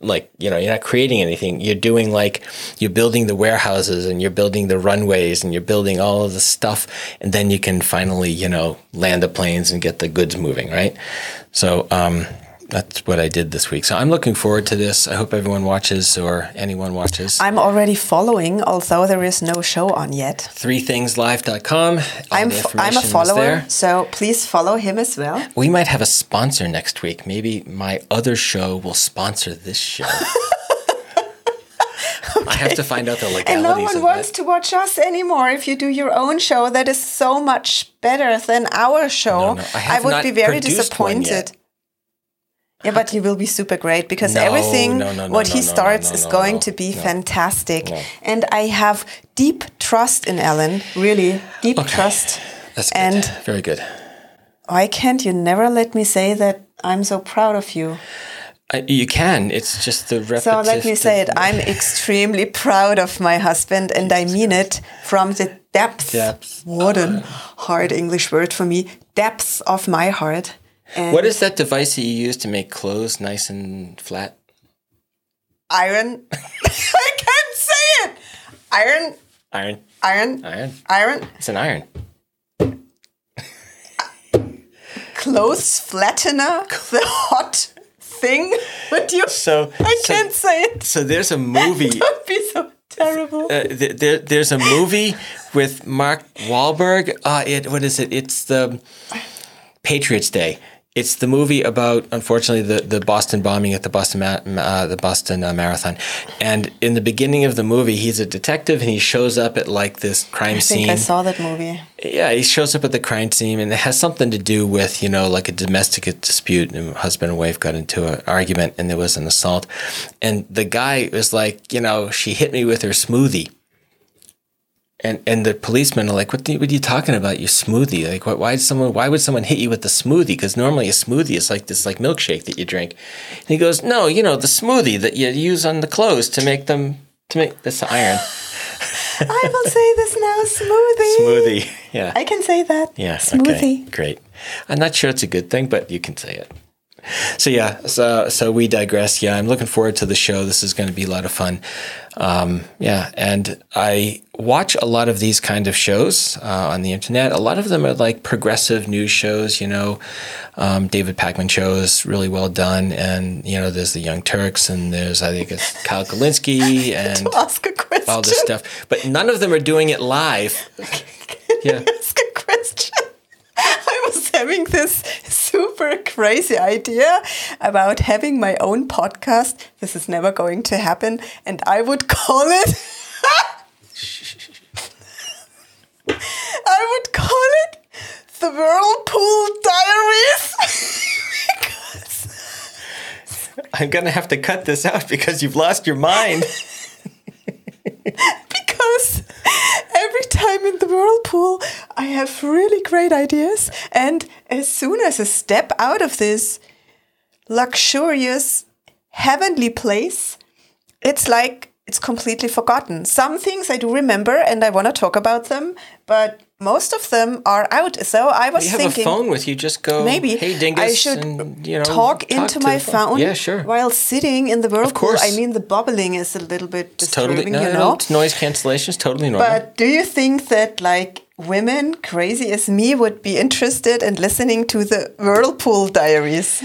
like you know you're not creating anything. You're doing like you're building the warehouses and you're building the runways and you're building all of the stuff. And then you can finally you know land the planes and get the goods moving right? So um, that's what I did this week. So I'm looking forward to this. I hope everyone watches or anyone watches. I'm already following, although there is no show on yet. Threethingslive.com. I'm, f- I'm a follower, so please follow him as well. We might have a sponsor next week. Maybe my other show will sponsor this show. okay. I have to find out the legalities. And no one wants to watch us anymore. If you do your own show, that is so much better than our show. No, no, I, I, would be very disappointed. Yeah, but he will be super great because no, everything no, no, what he starts is going to be fantastic. And I have deep trust in Alan, really deep okay. trust. That's good. And very good. Why can't you never let me say that I'm so proud of you? I, you can. It's just the repetitive. So let me say it. I'm extremely proud of my husband, and I mean it from the depth. Depth. What a uh-huh. hard English word for me. Depths of my heart. And what is that device that you use to make clothes nice and flat? Iron. I can't say it. Iron. Iron. Iron. Iron. Iron. It's an iron. Clothes flattener. The hot thing. But you. So I so, can't say it. So there's a movie. Don't be so terrible. Uh, there, there's a movie with Mark Wahlberg. Uh, it what is it? It's the Patriots Day it's the movie about, unfortunately, the, the Boston bombing at the Boston uh, the Boston uh, Marathon. And in the beginning of the movie, he's a detective and he shows up at like this crime I scene. I think I saw that movie. Yeah, he shows up at the crime scene and it has something to do with you know like a domestic dispute. And husband and wife got into an argument and there was an assault, and the guy was like, you know, she hit me with her smoothie and and the policemen are like, what, the, what are you talking about? Your smoothie? Like, why, why someone? Why would someone hit you with the smoothie? Because normally a smoothie is like this like milkshake that you drink. And he goes, no, you know the smoothie that you use on the clothes to make them to make this iron. I will say this now, smoothie. Smoothie, yeah. I can say that. Yeah, smoothie. Okay, great. I'm not sure it's a good thing, but you can say it so yeah, so so we digress. Yeah, I'm looking forward to the show. This is going to be a lot of fun. Um, yeah, and I watch a lot of these kind of shows uh, on the internet. A lot of them are like progressive news shows. You know, um, David Pakman shows really well done, and you know, there's the Young Turks, and there's I think it's Kyle Kulinski and all this stuff. But none of them are doing it live. yeah. Ask a question. I was having this super crazy idea about having my own podcast. This is never going to happen. And I would call it. I would call it the Whirlpool Diaries. I'm going to have to cut this out because you've lost your mind. because every time in the whirlpool, I have really great ideas. And as soon as I step out of this luxurious, heavenly place, it's like it's completely forgotten. Some things I do remember and I want to talk about them, but most of them are out. So I was thinking. you have thinking, a phone with you. Just go. Maybe hey, dingus, I should and, you know, talk, talk into my phone. phone. Yeah, sure. While sitting in the whirlpool. I mean, the bubbling is a little bit disturbing. Totally, no, you know, no, noise cancellation is totally normal. But do you think that like women crazy as me would be interested in listening to the whirlpool diaries?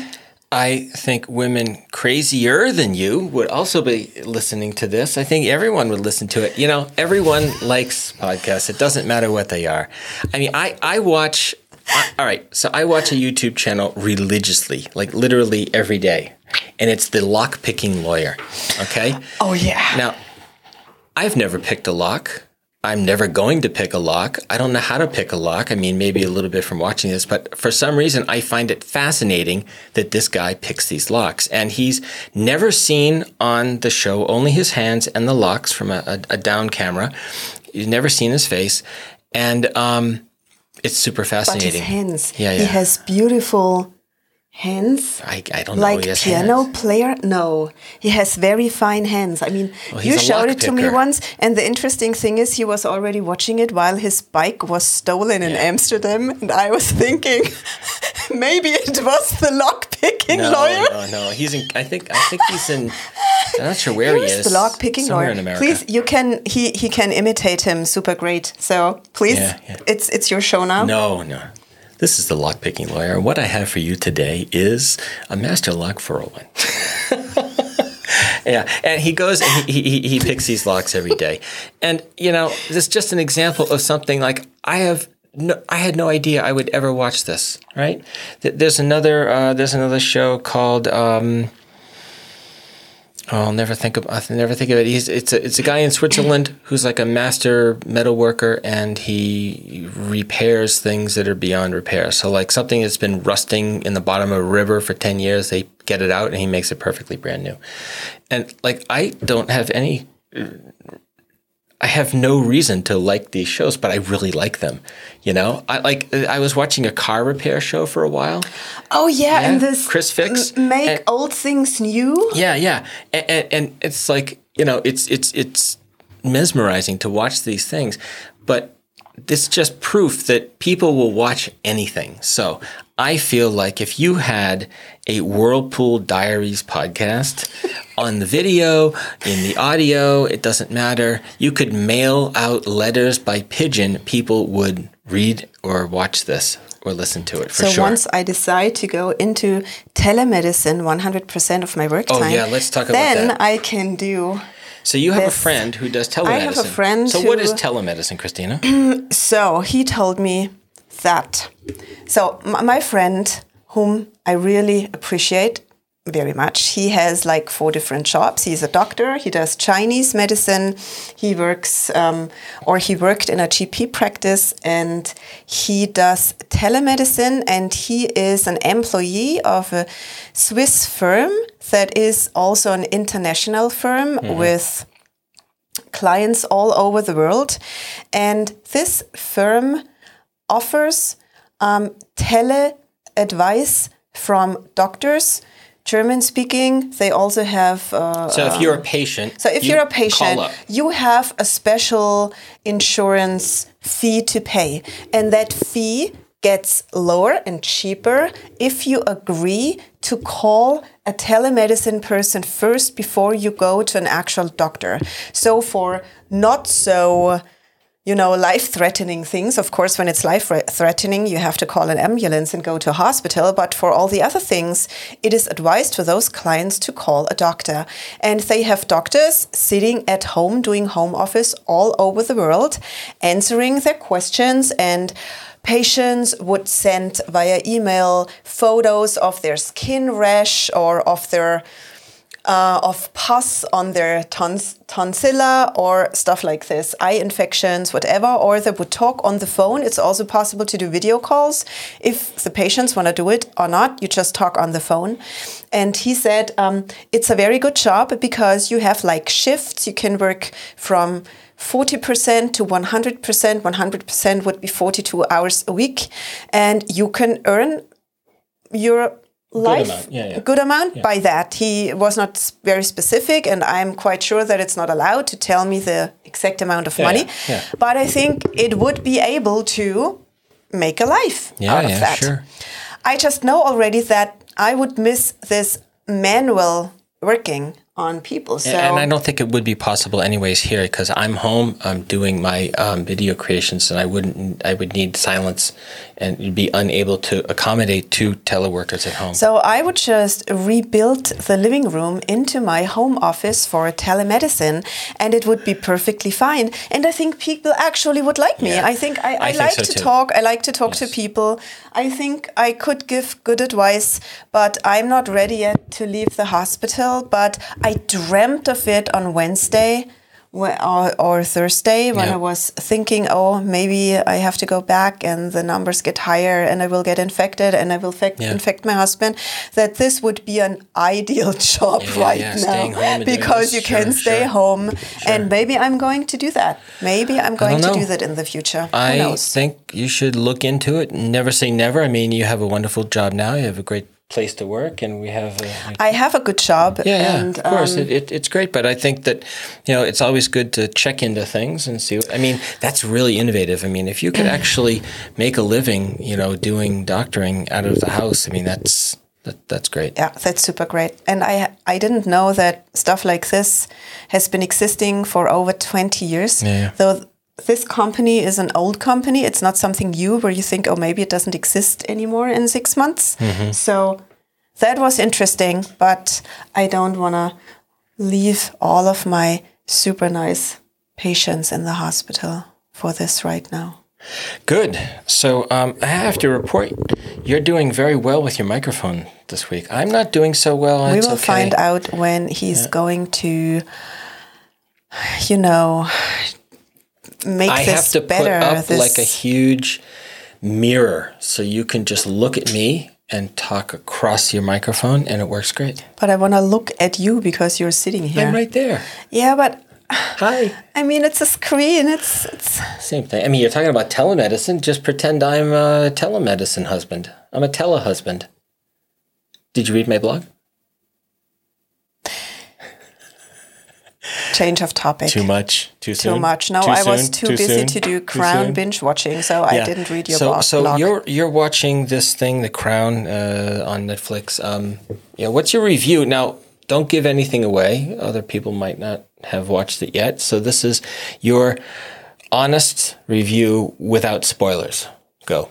I think women crazier than you would also be listening to this. I think everyone would listen to it. You know, everyone likes podcasts. It doesn't matter what they are. I mean, I, I watch, I, all right, so I watch a YouTube channel religiously, like literally every day. And it's the lock picking lawyer. Okay. Oh, yeah. Now, I've never picked a lock. I'm never going to pick a lock. I don't know how to pick a lock. I mean, maybe a little bit from watching this, but for some reason, I find it fascinating that this guy picks these locks. And he's never seen on the show only his hands and the locks from a, a, a down camera. You've never seen his face. And um, it's super fascinating. but his hands. Yeah, yeah. He has beautiful hands. I, I don't know. Like piano hands. player? No, he has very fine hands. I mean, Well, you showed it to me once, and the interesting thing is, he was already watching it while his bike was stolen in Amsterdam, and I was thinking maybe it was the lockpicking No, lawyer. no, no. He's in. I think. I think he's in. I'm not sure where he Who's is. the lock picking lawyer? in America. Please, you can. He he can imitate him super great. So please, Yeah, yeah. it's it's your show now. No, no. This is the lock picking lawyer. What I have for you today is a master lock for a one. yeah, and he goes and he, he, he picks these locks every day. And, you know, this is just an example of something like I have. No, I had no idea I would ever watch this. Right? There's another. Uh, there's another show called. Um, Oh, I'll never think of. I'll never think of it. He's it's a it's a guy in Switzerland who's like a master metal worker, and he repairs things that are beyond repair. So like something that's been rusting in the bottom of a river for ten years, they get it out, and he makes it perfectly brand new. And like I don't have any. I have no reason to like these shows, but I really like them. You know, I like. I was watching a car repair show for a while. Oh yeah, and this Chris Fix. make And- old things new. Yeah, yeah, and, and, and it's like you know, it's it's it's mesmerizing to watch these things, but it's just proof that people will watch anything. So I feel like if you had a Whirlpool Diaries podcast on the video, in the audio, it doesn't matter. You could mail out letters by pigeon. People would read or watch this or listen to it for So sure. once I decide to go into telemedicine 100% of my work Oh, time, yeah, let's talk about then. I can do. So you have a friend who does telemedicine. I have a friend So what is telemedicine, Christina? So he told me that. So my friend, whom I really appreciate very much, he has like four different jobs. He's a doctor. He does Chinese medicine. He works, um, or he worked in a GP practice, and he does telemedicine. And he is an employee of a Swiss firm that is also an international firm with clients all over the world. And this firm offers um, tele advice from doctors, German speaking. They also have. Uh, So if you're a patient, so if you you're a patient, you have a special insurance fee to pay, and that fee gets lower and cheaper if you agree to call a telemedicine person first before you go to an actual doctor. So for not so you know, life threatening things. Of course, when it's life threatening, you have to call an ambulance and go to hospital. But for all the other things, it is advised for those clients to call a doctor. And they have doctors sitting at home doing home office all over the world, answering their questions and Patients would send via email photos of their skin rash or of their uh, of pus on their tons, tonsilla or stuff like this, eye infections, whatever, or they would talk on the phone. It's also possible to do video calls if the patients want to do it or not. You just talk on the phone. And he said um, it's a very good job because you have like shifts. You can work from 40% to 100%. 100% would be 42 hours a week. And you can earn your life amount, yeah, yeah. good amount by that. He was not very specific, and I'm quite sure that it's not allowed to tell me the exact amount of Yeah, money. yeah, yeah. But I think it would be able to make a life Yeah, out of yeah, that. sure. I just know already that I would miss this manual working on people. So and I don't think it would be possible anyways here because I'm home. I'm doing my um, video creations, and I wouldn't. I would need silence, and you'd be unable to accommodate two teleworkers at home. So I would just rebuild the living room into my home office for telemedicine, and it would be perfectly fine. And I think people actually would like me. Yeah. I think I, I, I think like so to too. talk. I like to talk to people. I think I could give good advice, but I'm not ready yet to leave the hospital. But I dreamt of it on Wednesday or, or Thursday when Yeah. I was thinking, oh, maybe I have to go back and the numbers get higher and I will get infected and I will fec- Yeah. infect my husband, that this would be an ideal job Yeah, right now staying home and doing because you can Sure, stay sure. home and maybe I'm going to do that. Maybe I'm going to do that in the future. I think you should look into it. Never say never. I mean, you have a wonderful job now. You have a great place to work, and we have. A, I have a good job. yeah, yeah, and, of course, um, it, it, it's great. But I think that you know it's always good to check into things and see. What, I mean, that's really innovative. I mean, if you could actually make a living, you know, doing doctoring out of the house, I mean, that's that, that's great. yeah, that's super great. And I I didn't know that stuff like this has been existing for over 20 years. Yeah. Though this company is an old company, it's not something new where you think, oh, maybe it doesn't exist anymore in six months. Mm-hmm. So that was interesting, but I don't want to leave all of my super nice patients in the hospital for this right now. Good. So um, I have to report, you're doing very well with your microphone this week. I'm not doing so well. we will okay. find out when he's going to you know make I this have to better put up this like a huge mirror so you can just look at me and talk across your microphone and it works great. but i want to look at you because you're sitting here I'm right there. yeah but Hi. i mean it's a screen it's it's Same thing. I mean, you're talking about telemedicine. Just pretend I'm a telemedicine husband. I'm a telehusband. Did you read my blog? Change of topic Too much. Too soon. too much no Too i was soon? too, busy soon? to do crown binge watching so i didn't read your so, blog, So you're you're watching this thing, The Crown, uh, on Netflix. Um, know, what's your review now? Don't give anything away. Other people might not have watched it yet. So this is your honest review without spoilers. Go.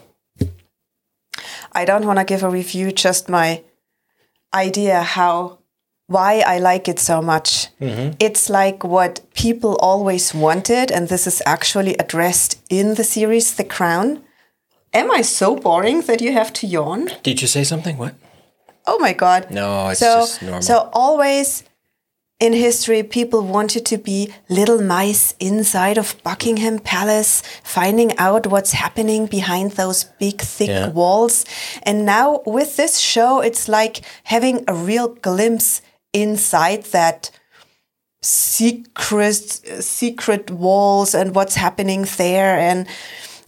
I don't want to give a review, just my idea how why I like it so much. Mm-hmm. It's like what people always wanted, and this is actually addressed in the series The Crown. Am I so boring that you have to yawn? Did you say something? What? Oh my god. No, it's so, just normal. So always in history, people wanted to be little mice inside of Buckingham Palace, finding out what's happening behind those big, thick Yeah. walls. And now with this show, it's like having a real glimpse inside that secret secret walls and what's happening there. And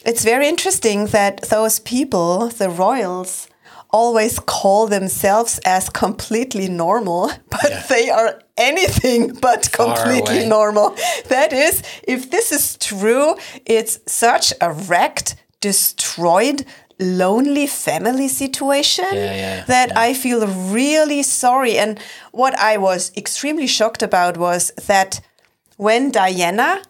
it's very interesting that those people the royals always call themselves as completely normal but they are anything but completely away. normal. That is if this is true it's such a wrecked destroyed lonely family situation Yeah, yeah, that I feel really sorry. And what I was extremely shocked about was that when Diana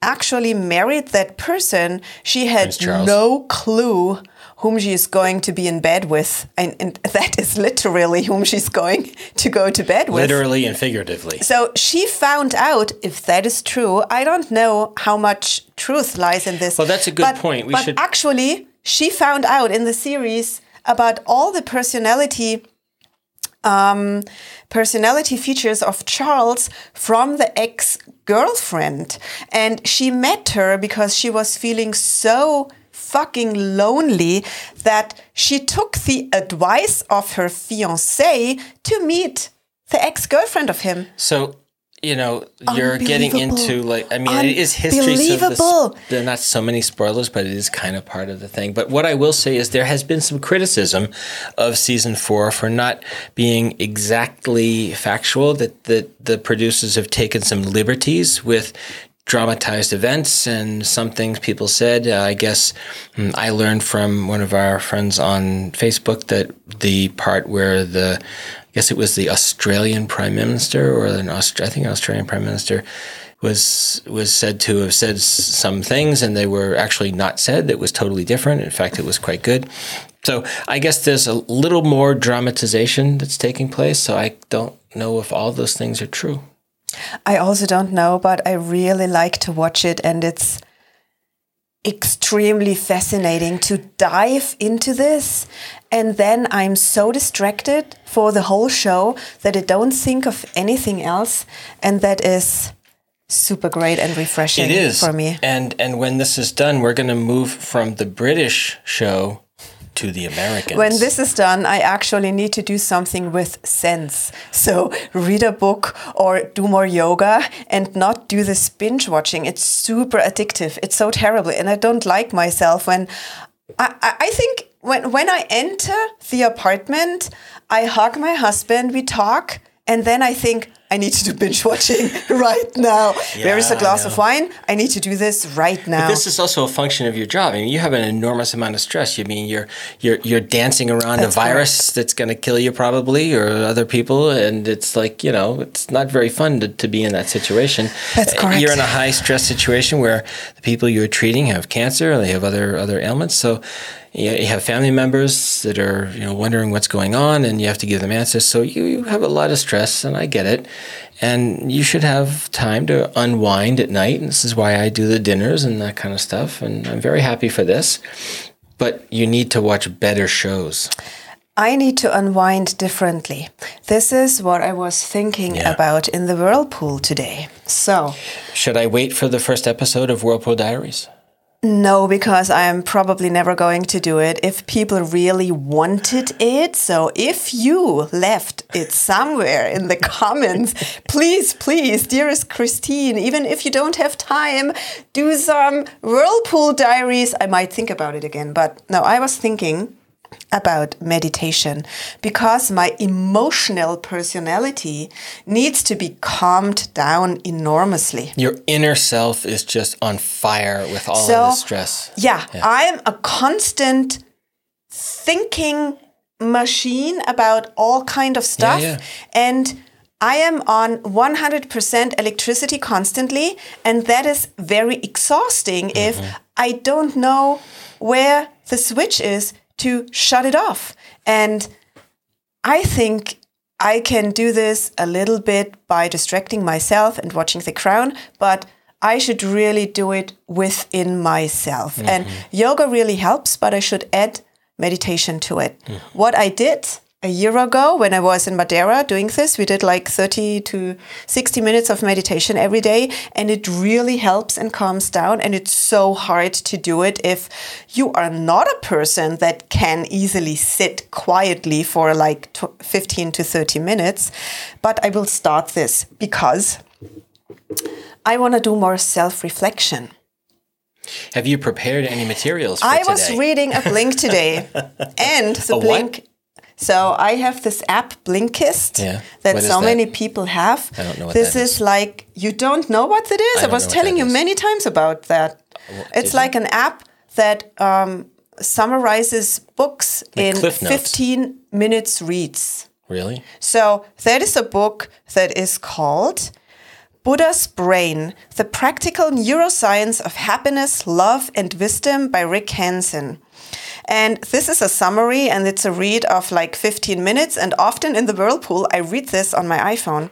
actually married that person, she had no clue whom she is going to be in bed with. And, and that is literally whom she's going to go to bed with. Literally and figuratively. So she found out, if that is true, I don't know how much truth lies in this. Well, that's a good but, point. We but should- actually, she found out in the series about all the personality um, personality features of Charles from the ex girlfriend. And she met her because she was feeling so fucking lonely that she took the advice of her fiance to meet the ex girlfriend of him. So, you know, you're getting into like, I mean, it is history. So this, there are not so many spoilers, but it is kind of part of the thing. But what I will say is there has been some criticism of season four for not being exactly factual, that, that the producers have taken some liberties with dramatized events and some things people said. Uh, I guess mm, I learned from one of our friends on Facebook that the part where the, guess it was the Australian Prime Minister or an Aust- I think an Australian Prime Minister was was said to have said some things and they were actually not said. That was totally different. In fact, it was quite good. So I guess there's a little more dramatization that's taking place. So I don't know if all those things are true. I also don't know, but I really like to watch it, and it's extremely fascinating to dive into this. And then I'm so distracted for the whole show that I don't think of anything else, and that is super great and refreshing It is for me. And and when this is done, we're going to move from the British show to the Americans. When this is done, I actually need to do something with sense. So read a book or do more yoga and not do this binge watching. It's super addictive. It's so terrible. And I don't like myself when I, I I think when when I enter the apartment, I hug my husband, we talk, and then I think I need to do binge watching right now. There is a glass of wine. I need to do this right now. This is also a function of your job. I mean, you have an enormous amount of stress. You mean you're you're you're dancing around That's a virus that's going to kill you probably or other people, and it's like you know it's not very fun to, to be in that situation. That's Uh, correct. You're in a high stress situation where the people you're treating have cancer, or they have other other ailments. So you you have family members that are you know wondering what's going on, and you have to give them answers. So you, you have a lot of stress, and I get it. And you should have time to unwind at night. And this is why I do the dinners and that kind of stuff. And I'm very happy for this. But you need to watch better shows. I need to unwind differently. This is what I was thinking Yeah. about in the whirlpool today. So, Should I wait for the first episode of Whirlpool Diaries? No, because I am probably never going to do it if people really wanted it. So, if you left it somewhere in the comments, please, please, dearest Christine, even if you don't have time, do some whirlpool diaries. I might think about it again. But no, I was thinking about meditation because my emotional personality needs to be calmed down enormously. Your inner self is just on fire with all So, of the stress. Yeah, I'm a constant thinking machine about all kind of stuff yeah. and I am on 100% electricity constantly and that is very exhausting if mm-hmm. I don't know where the switch is to shut it off. And I think I can do this a little bit by distracting myself and watching The Crown, but I should really do it within myself. And mm-hmm. yoga really helps, but I should add meditation to it. Mm-hmm. What I did a year ago when I was in Madeira doing this, we did like 30 to 60 minutes of meditation every day, and it really helps and calms down. And it's so hard to do it if you are not a person that can easily sit quietly for like 15 to 30 minutes. But I will start this because I want to do more self reflection. Have you prepared any materials for I today? was reading a Blink today, and the A what? So I have this app Blinkist Yeah. that so that? many people have. I don't know what this that is like you don't know what it is. I, don't was telling you is. many times about that. it's did you? like an app that um, summarizes books in 15 minutes reads. Really? So that is a book that is called Buddha's Brain The Practical Neuroscience of Happiness, Love, and Wisdom by Rick Hanson. And this is a summary and it's a read of like 15 minutes. And often in the whirlpool, I read this on my iPhone.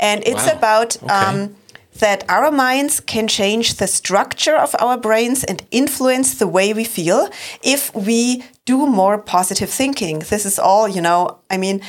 And it's Wow. about Okay. um, that our minds can change the structure of our brains and influence the way we feel if we do more positive thinking. This is all, you know, I mean,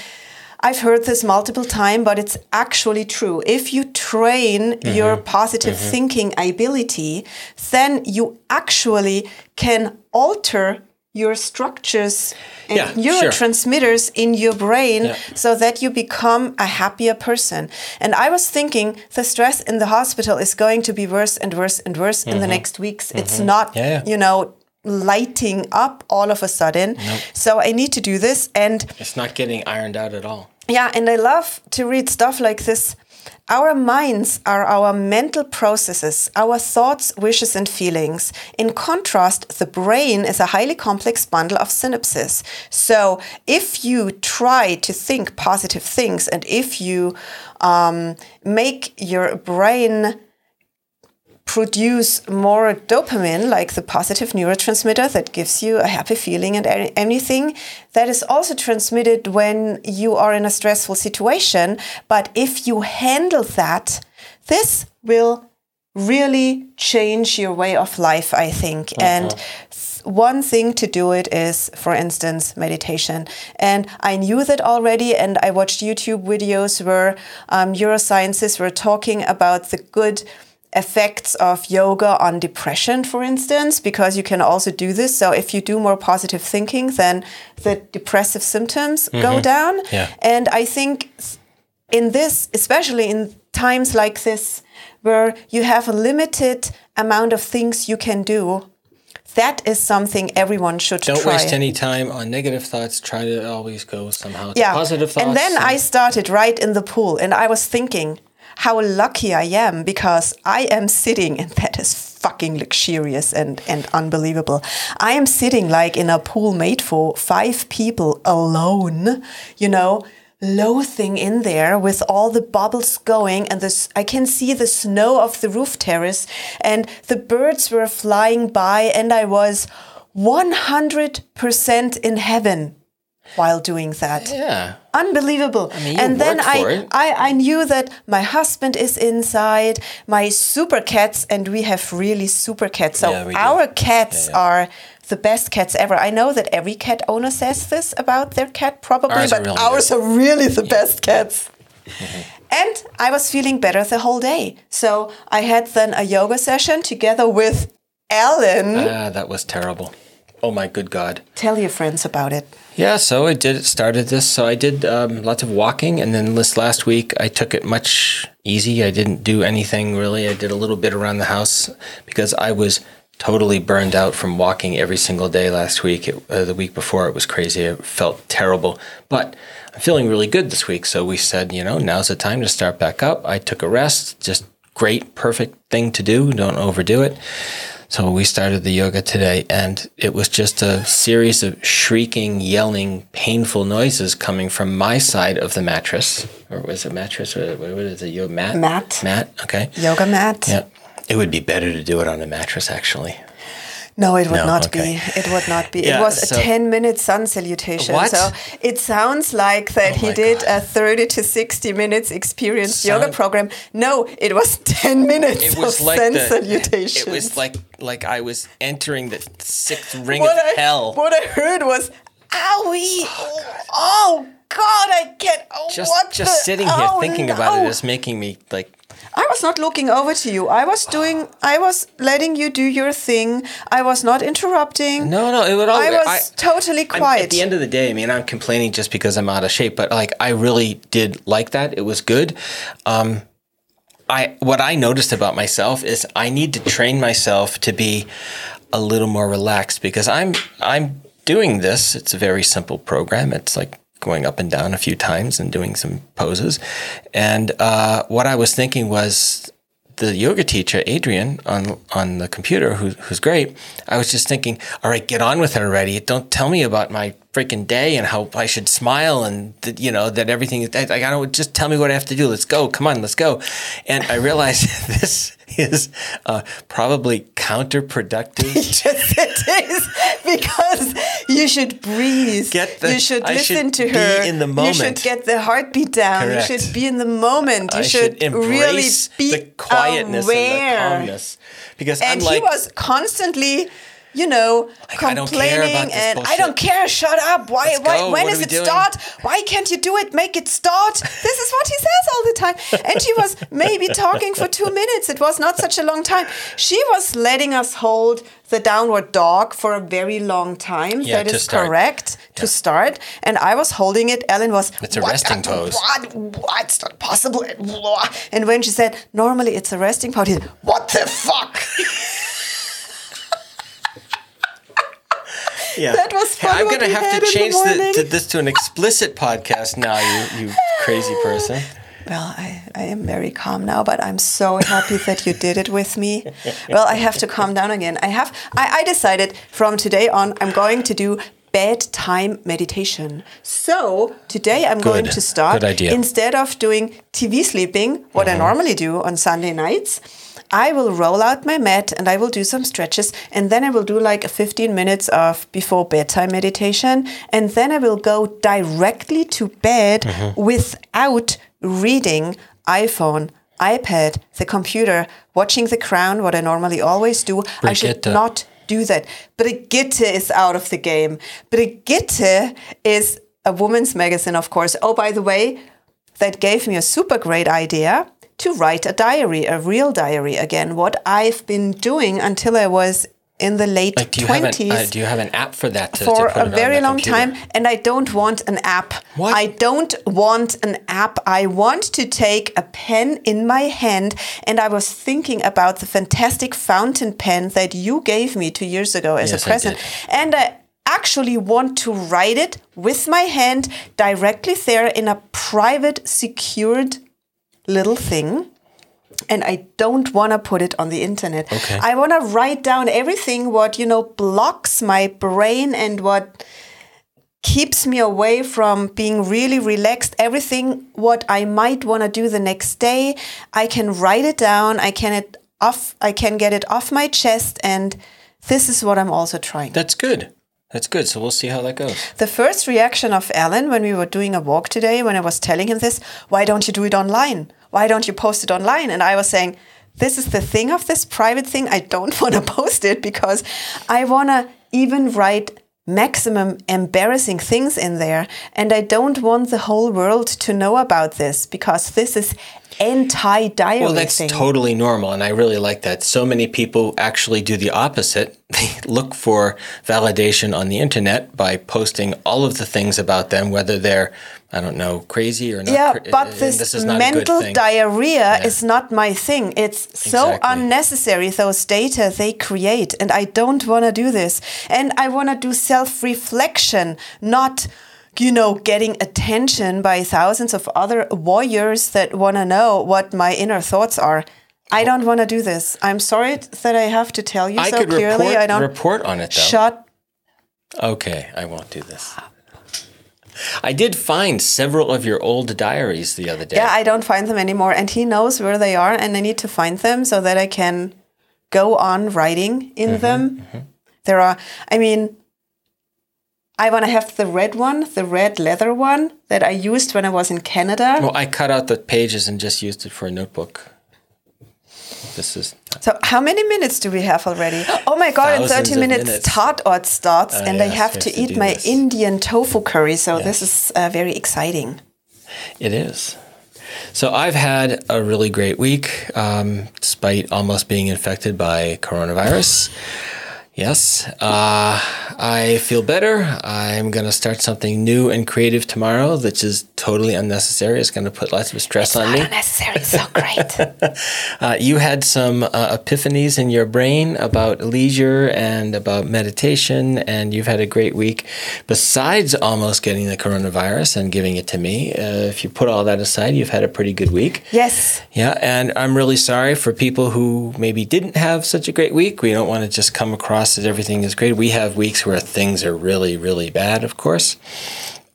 I've heard this multiple times, but it's actually true. If you train mm-hmm. your positive mm-hmm. thinking ability, then you actually can alter your structures and Yeah, sure. neurotransmitters in your brain Yeah. so that you become a happier person. And I was thinking the stress in the hospital is going to be worse and worse and worse in the mm-hmm. next weeks. It's not, Mm-hmm. Yeah, you know, lighting up all of a sudden. So I need to do this. And It's not getting ironed out at all. Yeah, and I love to read stuff like this. Our minds are our mental processes, our thoughts, wishes, and feelings. In contrast, the brain is a highly complex bundle of synapses. So, if you try to think positive things and if you um, make your brain produce more dopamine, like the positive neurotransmitter that gives you a happy feeling and anything that is also transmitted when you are in a stressful situation. But if you handle that, this will really change your way of life, I think. And one thing to do it is, for instance, meditation. And I knew that already, and I watched YouTube videos where um, neuroscientists were talking about the good effects of yoga on depression, for instance, because you can also do this. So if you do more positive thinking, then the depressive symptoms go mm-hmm. down. Yeah. And I think in this, especially in times like this, where you have a limited amount of things you can do, that is something everyone should try. Don't try. waste any time on negative thoughts. Try to always go somehow to yeah. positive thoughts. And then I started right in the pool and I was thinking how lucky I am because I am sitting and that is fucking luxurious and, and unbelievable. I am sitting like in a pool made for five people alone, you know, loathing in there with all the bubbles going and this I can see the snow of the roof terrace and the birds were flying by and I was 100% in heaven while doing that yeah. unbelievable mean, you and then I. I i knew that my husband is inside my super cats and we have really super cats so Yeah, we do. our cats Yeah, yeah. are the best cats ever i know that every cat owner says this about their cat probably Ours are but really ours good. are really the best cats and i was feeling better the whole day so i had then a yoga session together with ellen Ah, that was terrible. Oh my good God. tell your friends about it Yeah, so I did started this. So I did um, lots of walking, and then this last week I took it much easy. I didn't do anything really. I did a little bit around the house because I was totally burned out from walking every single day last week. It, uh, the week before it was crazy. It felt terrible, but I'm feeling really good this week. So we said, you know, now's the time to start back up. I took a rest. Just great, perfect thing to do. Don't overdo it. So we started the yoga today, and it was just a series of shrieking, yelling, painful noises coming from my side of the mattress. Or was it mattress? Or what is it? Your mat? Mat. Mat. Okay. yoga mat Yeah. It would be better to do it on a mattress, actually. No, it would No, not okay. be. It would not be. Yeah, it was a 10 minute sun salutation. What? So it sounds like that Oh he did God. a 30 to 60 minutes experience Sound- yoga program. No, it was 10 minutes It was of like sun the, salutations. It was like like I was entering the sixth ring what of I, hell. What I heard was, owie, oh, God, I can't. Oh, just just sitting here oh, thinking about no. it is making me like I was not looking over to you. I was doing, I was letting you do your thing. I was not interrupting. no no it would all I was totally I'm- quiet. at the end of the day, I mean, I'm complaining just because I'm out of shape, but like I really did like that. It was good. Um, I what I noticed about myself is I need to train myself to be a little more relaxed because I'm I'm doing this. It's a very simple program. It's like going up and down a few times and doing some poses. And uh, what I was thinking was the yoga teacher Adriene on on the computer, who, who's great. I was just thinking, all right, get on with it already. Don't tell me about my freaking day and how I should smile and you know that everything. I, I don't just tell me what I have to do. Let's go. Come on, let's go. And I realized this is uh, probably counterproductive. yes, it is because you should breathe. Get the- you should I listen should to be her. in the You should get the heartbeat down. Correct. You should be in the moment. You I should, should really be the quietness and the aware. calmness because And I'm like, he was constantly. You know, I complaining this and I don't care. Shut up! Why? Let's why? go. When is it doing? start? Why can't you do it? Make it start. This is what he says all the time. And she was maybe talking for two minutes. It was not such a long time. She was letting us hold the downward dog for a very long time. Yeah, that is start. correct to start. And I was holding it. Ellen was. It's a "What? resting pose." What? What? It's not possible. And when she said, normally it's a resting pose, he said, what the fuck? Yeah. that was fun. Hey, I'm gonna have to in the change the, to this to an explicit podcast now. You you crazy person. Well, I, I am very calm now, but I'm so happy that you did it with me. Well, I have to calm down again. I have I, I decided from today on I'm going to do bedtime meditation. So today I'm going to start Good idea. instead of doing TV sleeping, what I mm-hmm. normally do on Sunday nights. I will roll out my mat and I will do some stretches and then I will do like a 15 minutes of before bedtime meditation and then I will go directly to bed mm-hmm. without reading iPhone, iPad, the computer, watching The Crown, what I normally always do. I should Brigitte. not do that. Brigitte is out of the game. Brigitte is a woman's magazine, of course. Oh, by the way, that gave me a super great idea to write a diary, a real diary again. What I've been doing until I was in the late Like, do you have an, twenties uh, do you have an app for that? To, for to a very long computer? time and i don't want an app What? i don't want an app i want to take a pen in my hand and i was thinking about the fantastic fountain pen that you gave me two years ago as Yes, a I present did. and i actually want to write it with my hand directly there in a private secured little thing and I don't want to put it on the internet. Okay. I want to write down everything what you know blocks my brain and what keeps me away from being really relaxed. Everything what I might want to do the next day, I can write it down. I can it off. I can get it off my chest, and this is what I'm also trying. That's good. That's good. So we'll see how that goes. The first reaction of Alan when we were doing a walk today, when I was telling him this, why don't you do it online? Why don't you post it online? And I was saying, this is the thing of this private thing. I don't want to post it because I want to even write maximum embarrassing things in there. And I don't want the whole world to know about this because this is anti diary Well, that's thing. totally normal, and I really like that. So many people actually do the opposite. They look for validation on the internet by posting all of the things about them, whether they're, I don't know, crazy or not. yeah, cra- but this, is not mental diarrhea is not my thing. It's so Exactly. unnecessary, those data they create. And I don't want to do this. And I want to do self reflection, not, you know, getting attention by thousands of other warriors that want to know what my inner thoughts are. I don't want to do this. I'm sorry that I have to tell you I so could clearly. report, I don't report on it, though. shut Okay, I won't do this. I did find several of your old diaries the other day. Yeah, I don't find them anymore. And he knows where they are, and I need to find them so that I can go on writing in Mm-hmm, them. There are, I mean, I want to have the red one, the red leather one that I used when I was in Canada. well, I cut out the pages and just used it for a notebook. This is So, how many minutes do we have already? Oh my God, in 30 of minutes, minutes. Tatort starts, Oh, and I have to to eat do my this. Indian tofu curry. So, this is uh, very exciting. It is. So I've had a really great week, um, despite almost being infected by coronavirus. Yes, uh, I feel better. I'm going to start something new and creative tomorrow, which is totally unnecessary. It's going to put lots of stress on me. Unnecessary, so great. Uh, you had some uh, epiphanies in your brain about leisure and about meditation, and you've had a great week. Besides almost getting the coronavirus and giving it to me, uh, if you put all that aside, you've had a pretty good week. yes. Yeah, and I'm really sorry for people who maybe didn't have such a great week. We don't want to just come across as everything is great. We have weeks where things are really, really bad, of course.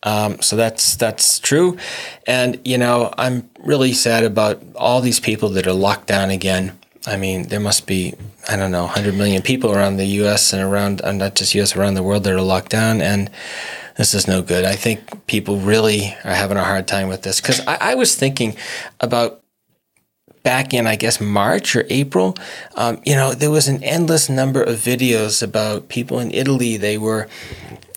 Um, so that's that's true, and you know I'm really sad about all these people that are locked down again. I mean, there must be I don't know 100 million people around the U.S. and around not just U.S. around the world that are locked down, and this is no good. I think people really are having a hard time with this because I, I was thinking about back in, I guess, March or April, um, you know, there was an endless number of videos about people in Italy. They were,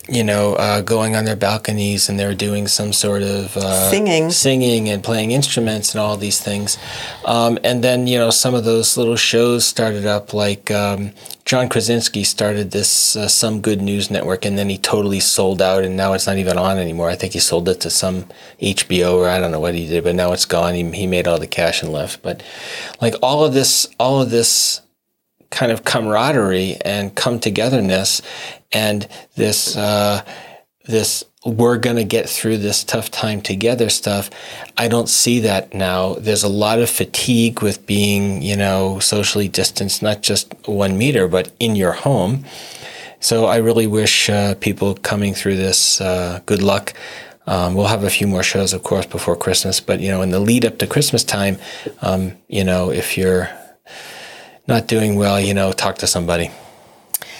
you know, uh, going on their balconies and they were doing some sort of uh, Singing. singing and playing instruments and all these things. Um, and then, you know, some of those little shows started up, like um, John Krasinski started this uh, Some Good News Network, and then he totally sold out, and now it's not even on anymore. I think he sold it to some HBO or I don't know what he did, but now it's gone. He, he made all the cash and left. But like all of this, all of this kind of camaraderie and come togetherness and this uh, this we're going to get through this tough time together stuff i don't see that now. There's a lot of fatigue with being you know socially distanced not just one meter but in your home. So i really wish uh, people coming through this uh, good luck. Um, we'll have a few more shows of course before christmas but you know in the lead up to christmas time um, you know if you're not doing well, you know, talk to somebody.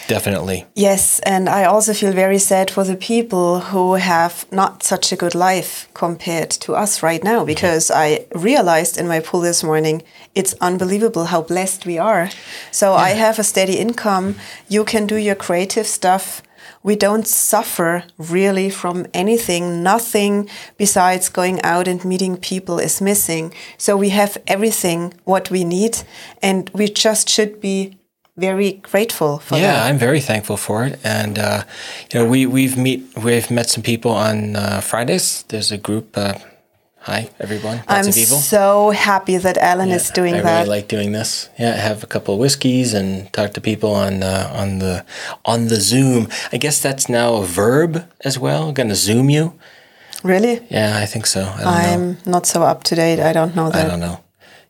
Definitely. Yes, and I also feel very sad for the people who have not such a good life compared to us right now mm-hmm. because I realized in my pool this morning it's unbelievable how blessed we are. So I have a steady income, you can do your creative stuff. We don't suffer really from anything. Nothing besides going out and meeting people is missing. So we have everything what we need, and we just should be very grateful for yeah, that. I'm very thankful for it, and uh, you know, we we've meet we've met some people on uh, Fridays. There's a group. Uh, hi, everyone. Lots I'm so happy that Alan is doing I that. I really like doing this. Yeah, have a couple of whiskeys and talk to people on uh, on the on the Zoom. I guess that's now a verb as well. Going to Zoom you. really? Yeah, I think so. I don't I'm not so up to date. I don't know that. I don't know.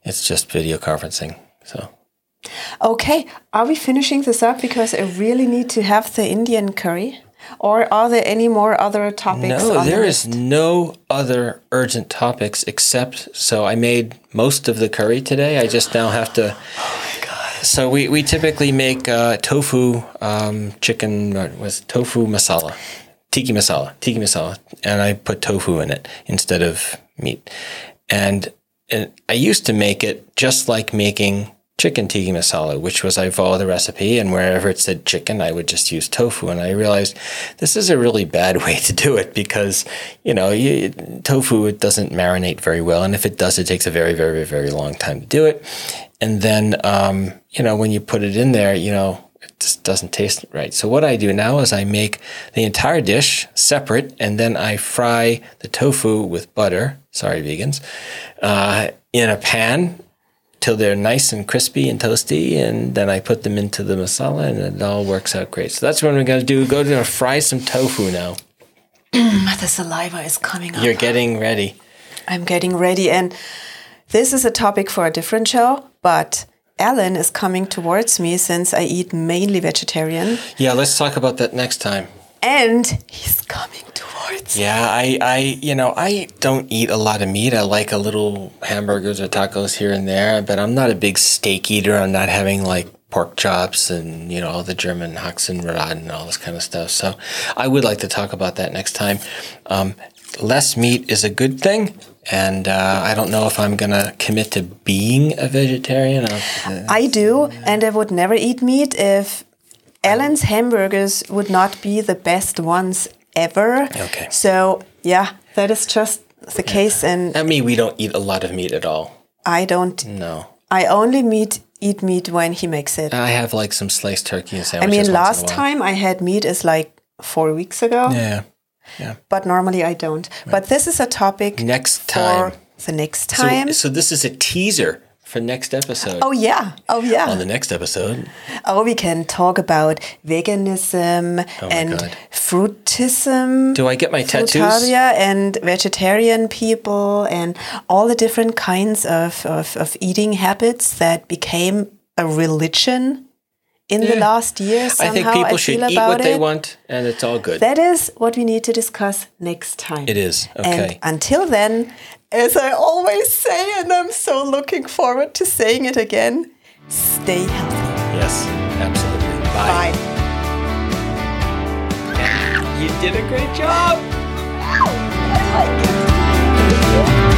It's just video conferencing. So Okay, are we finishing this up because I really need to have the Indian curry? Or are there any more other topics? no, there the is no other urgent topics except. So I made most of the curry today. I just now have to. Oh my god! So we, we typically make uh, tofu um, chicken was tofu masala, tiki masala, tiki masala, and I put tofu in it instead of meat. And, and I used to make it just like making chicken tiki masala, which was I followed the recipe, and wherever it said chicken, I would just use tofu. And I realized this is a really bad way to do it because you know you, tofu it doesn't marinate very well, and if it does, it takes a very very very long time to do it. And then um, you know when you put it in there, you know it just doesn't taste right. So what I do now is I make the entire dish separate, and then I fry the tofu with butter. Sorry, vegans, uh, in a pan till they're nice and crispy and toasty, and then I put them into the masala, and it all works out great. So that's what going to do. Go to fry some tofu now. Mm, the saliva is coming up. You're getting ready. I'm getting ready. And this is a topic for a different show, but Alan is coming towards me since I eat mainly vegetarian. Yeah, let's talk about that next time. And he's coming Yeah, I, I, you know, I don't eat a lot of meat. I like a little hamburgers or tacos here and there, but I'm not a big steak eater. I'm not having like pork chops and you know all the German Haxenrad and all this kind of stuff. So I would like to talk about that next time. Um, less meat is a good thing, and uh, I don't know if I'm gonna commit to being a vegetarian. I do, and I would never eat meat if Alan's hamburgers would not be the best ones ever. Okay. So, yeah, that is just the case. And I mean, we don't eat a lot of meat at all. I don't, No. I only meat, eat meat when he makes it. I have like some sliced turkey and sandwiches. I mean, once in a last time I had meat is like four weeks ago, Yeah. Yeah. But normally I don't. But this is a topic Next time. for the next So, time. so this is a teaser for next episode. oh, yeah. Oh, yeah. On the next episode, Oh, we can talk about veganism Oh and God. fruitism. do I get my tattoos? And vegetarian people and all the different kinds of, of, of eating habits that became a religion in the last year. Somehow I think people should eat what they want, and it's all good. That is what we need to discuss next time. it is And okay. until then, as I always say, and I'm so looking forward to saying it again, stay healthy. yes, absolutely. Bye. Bye. You did a great job. I like it.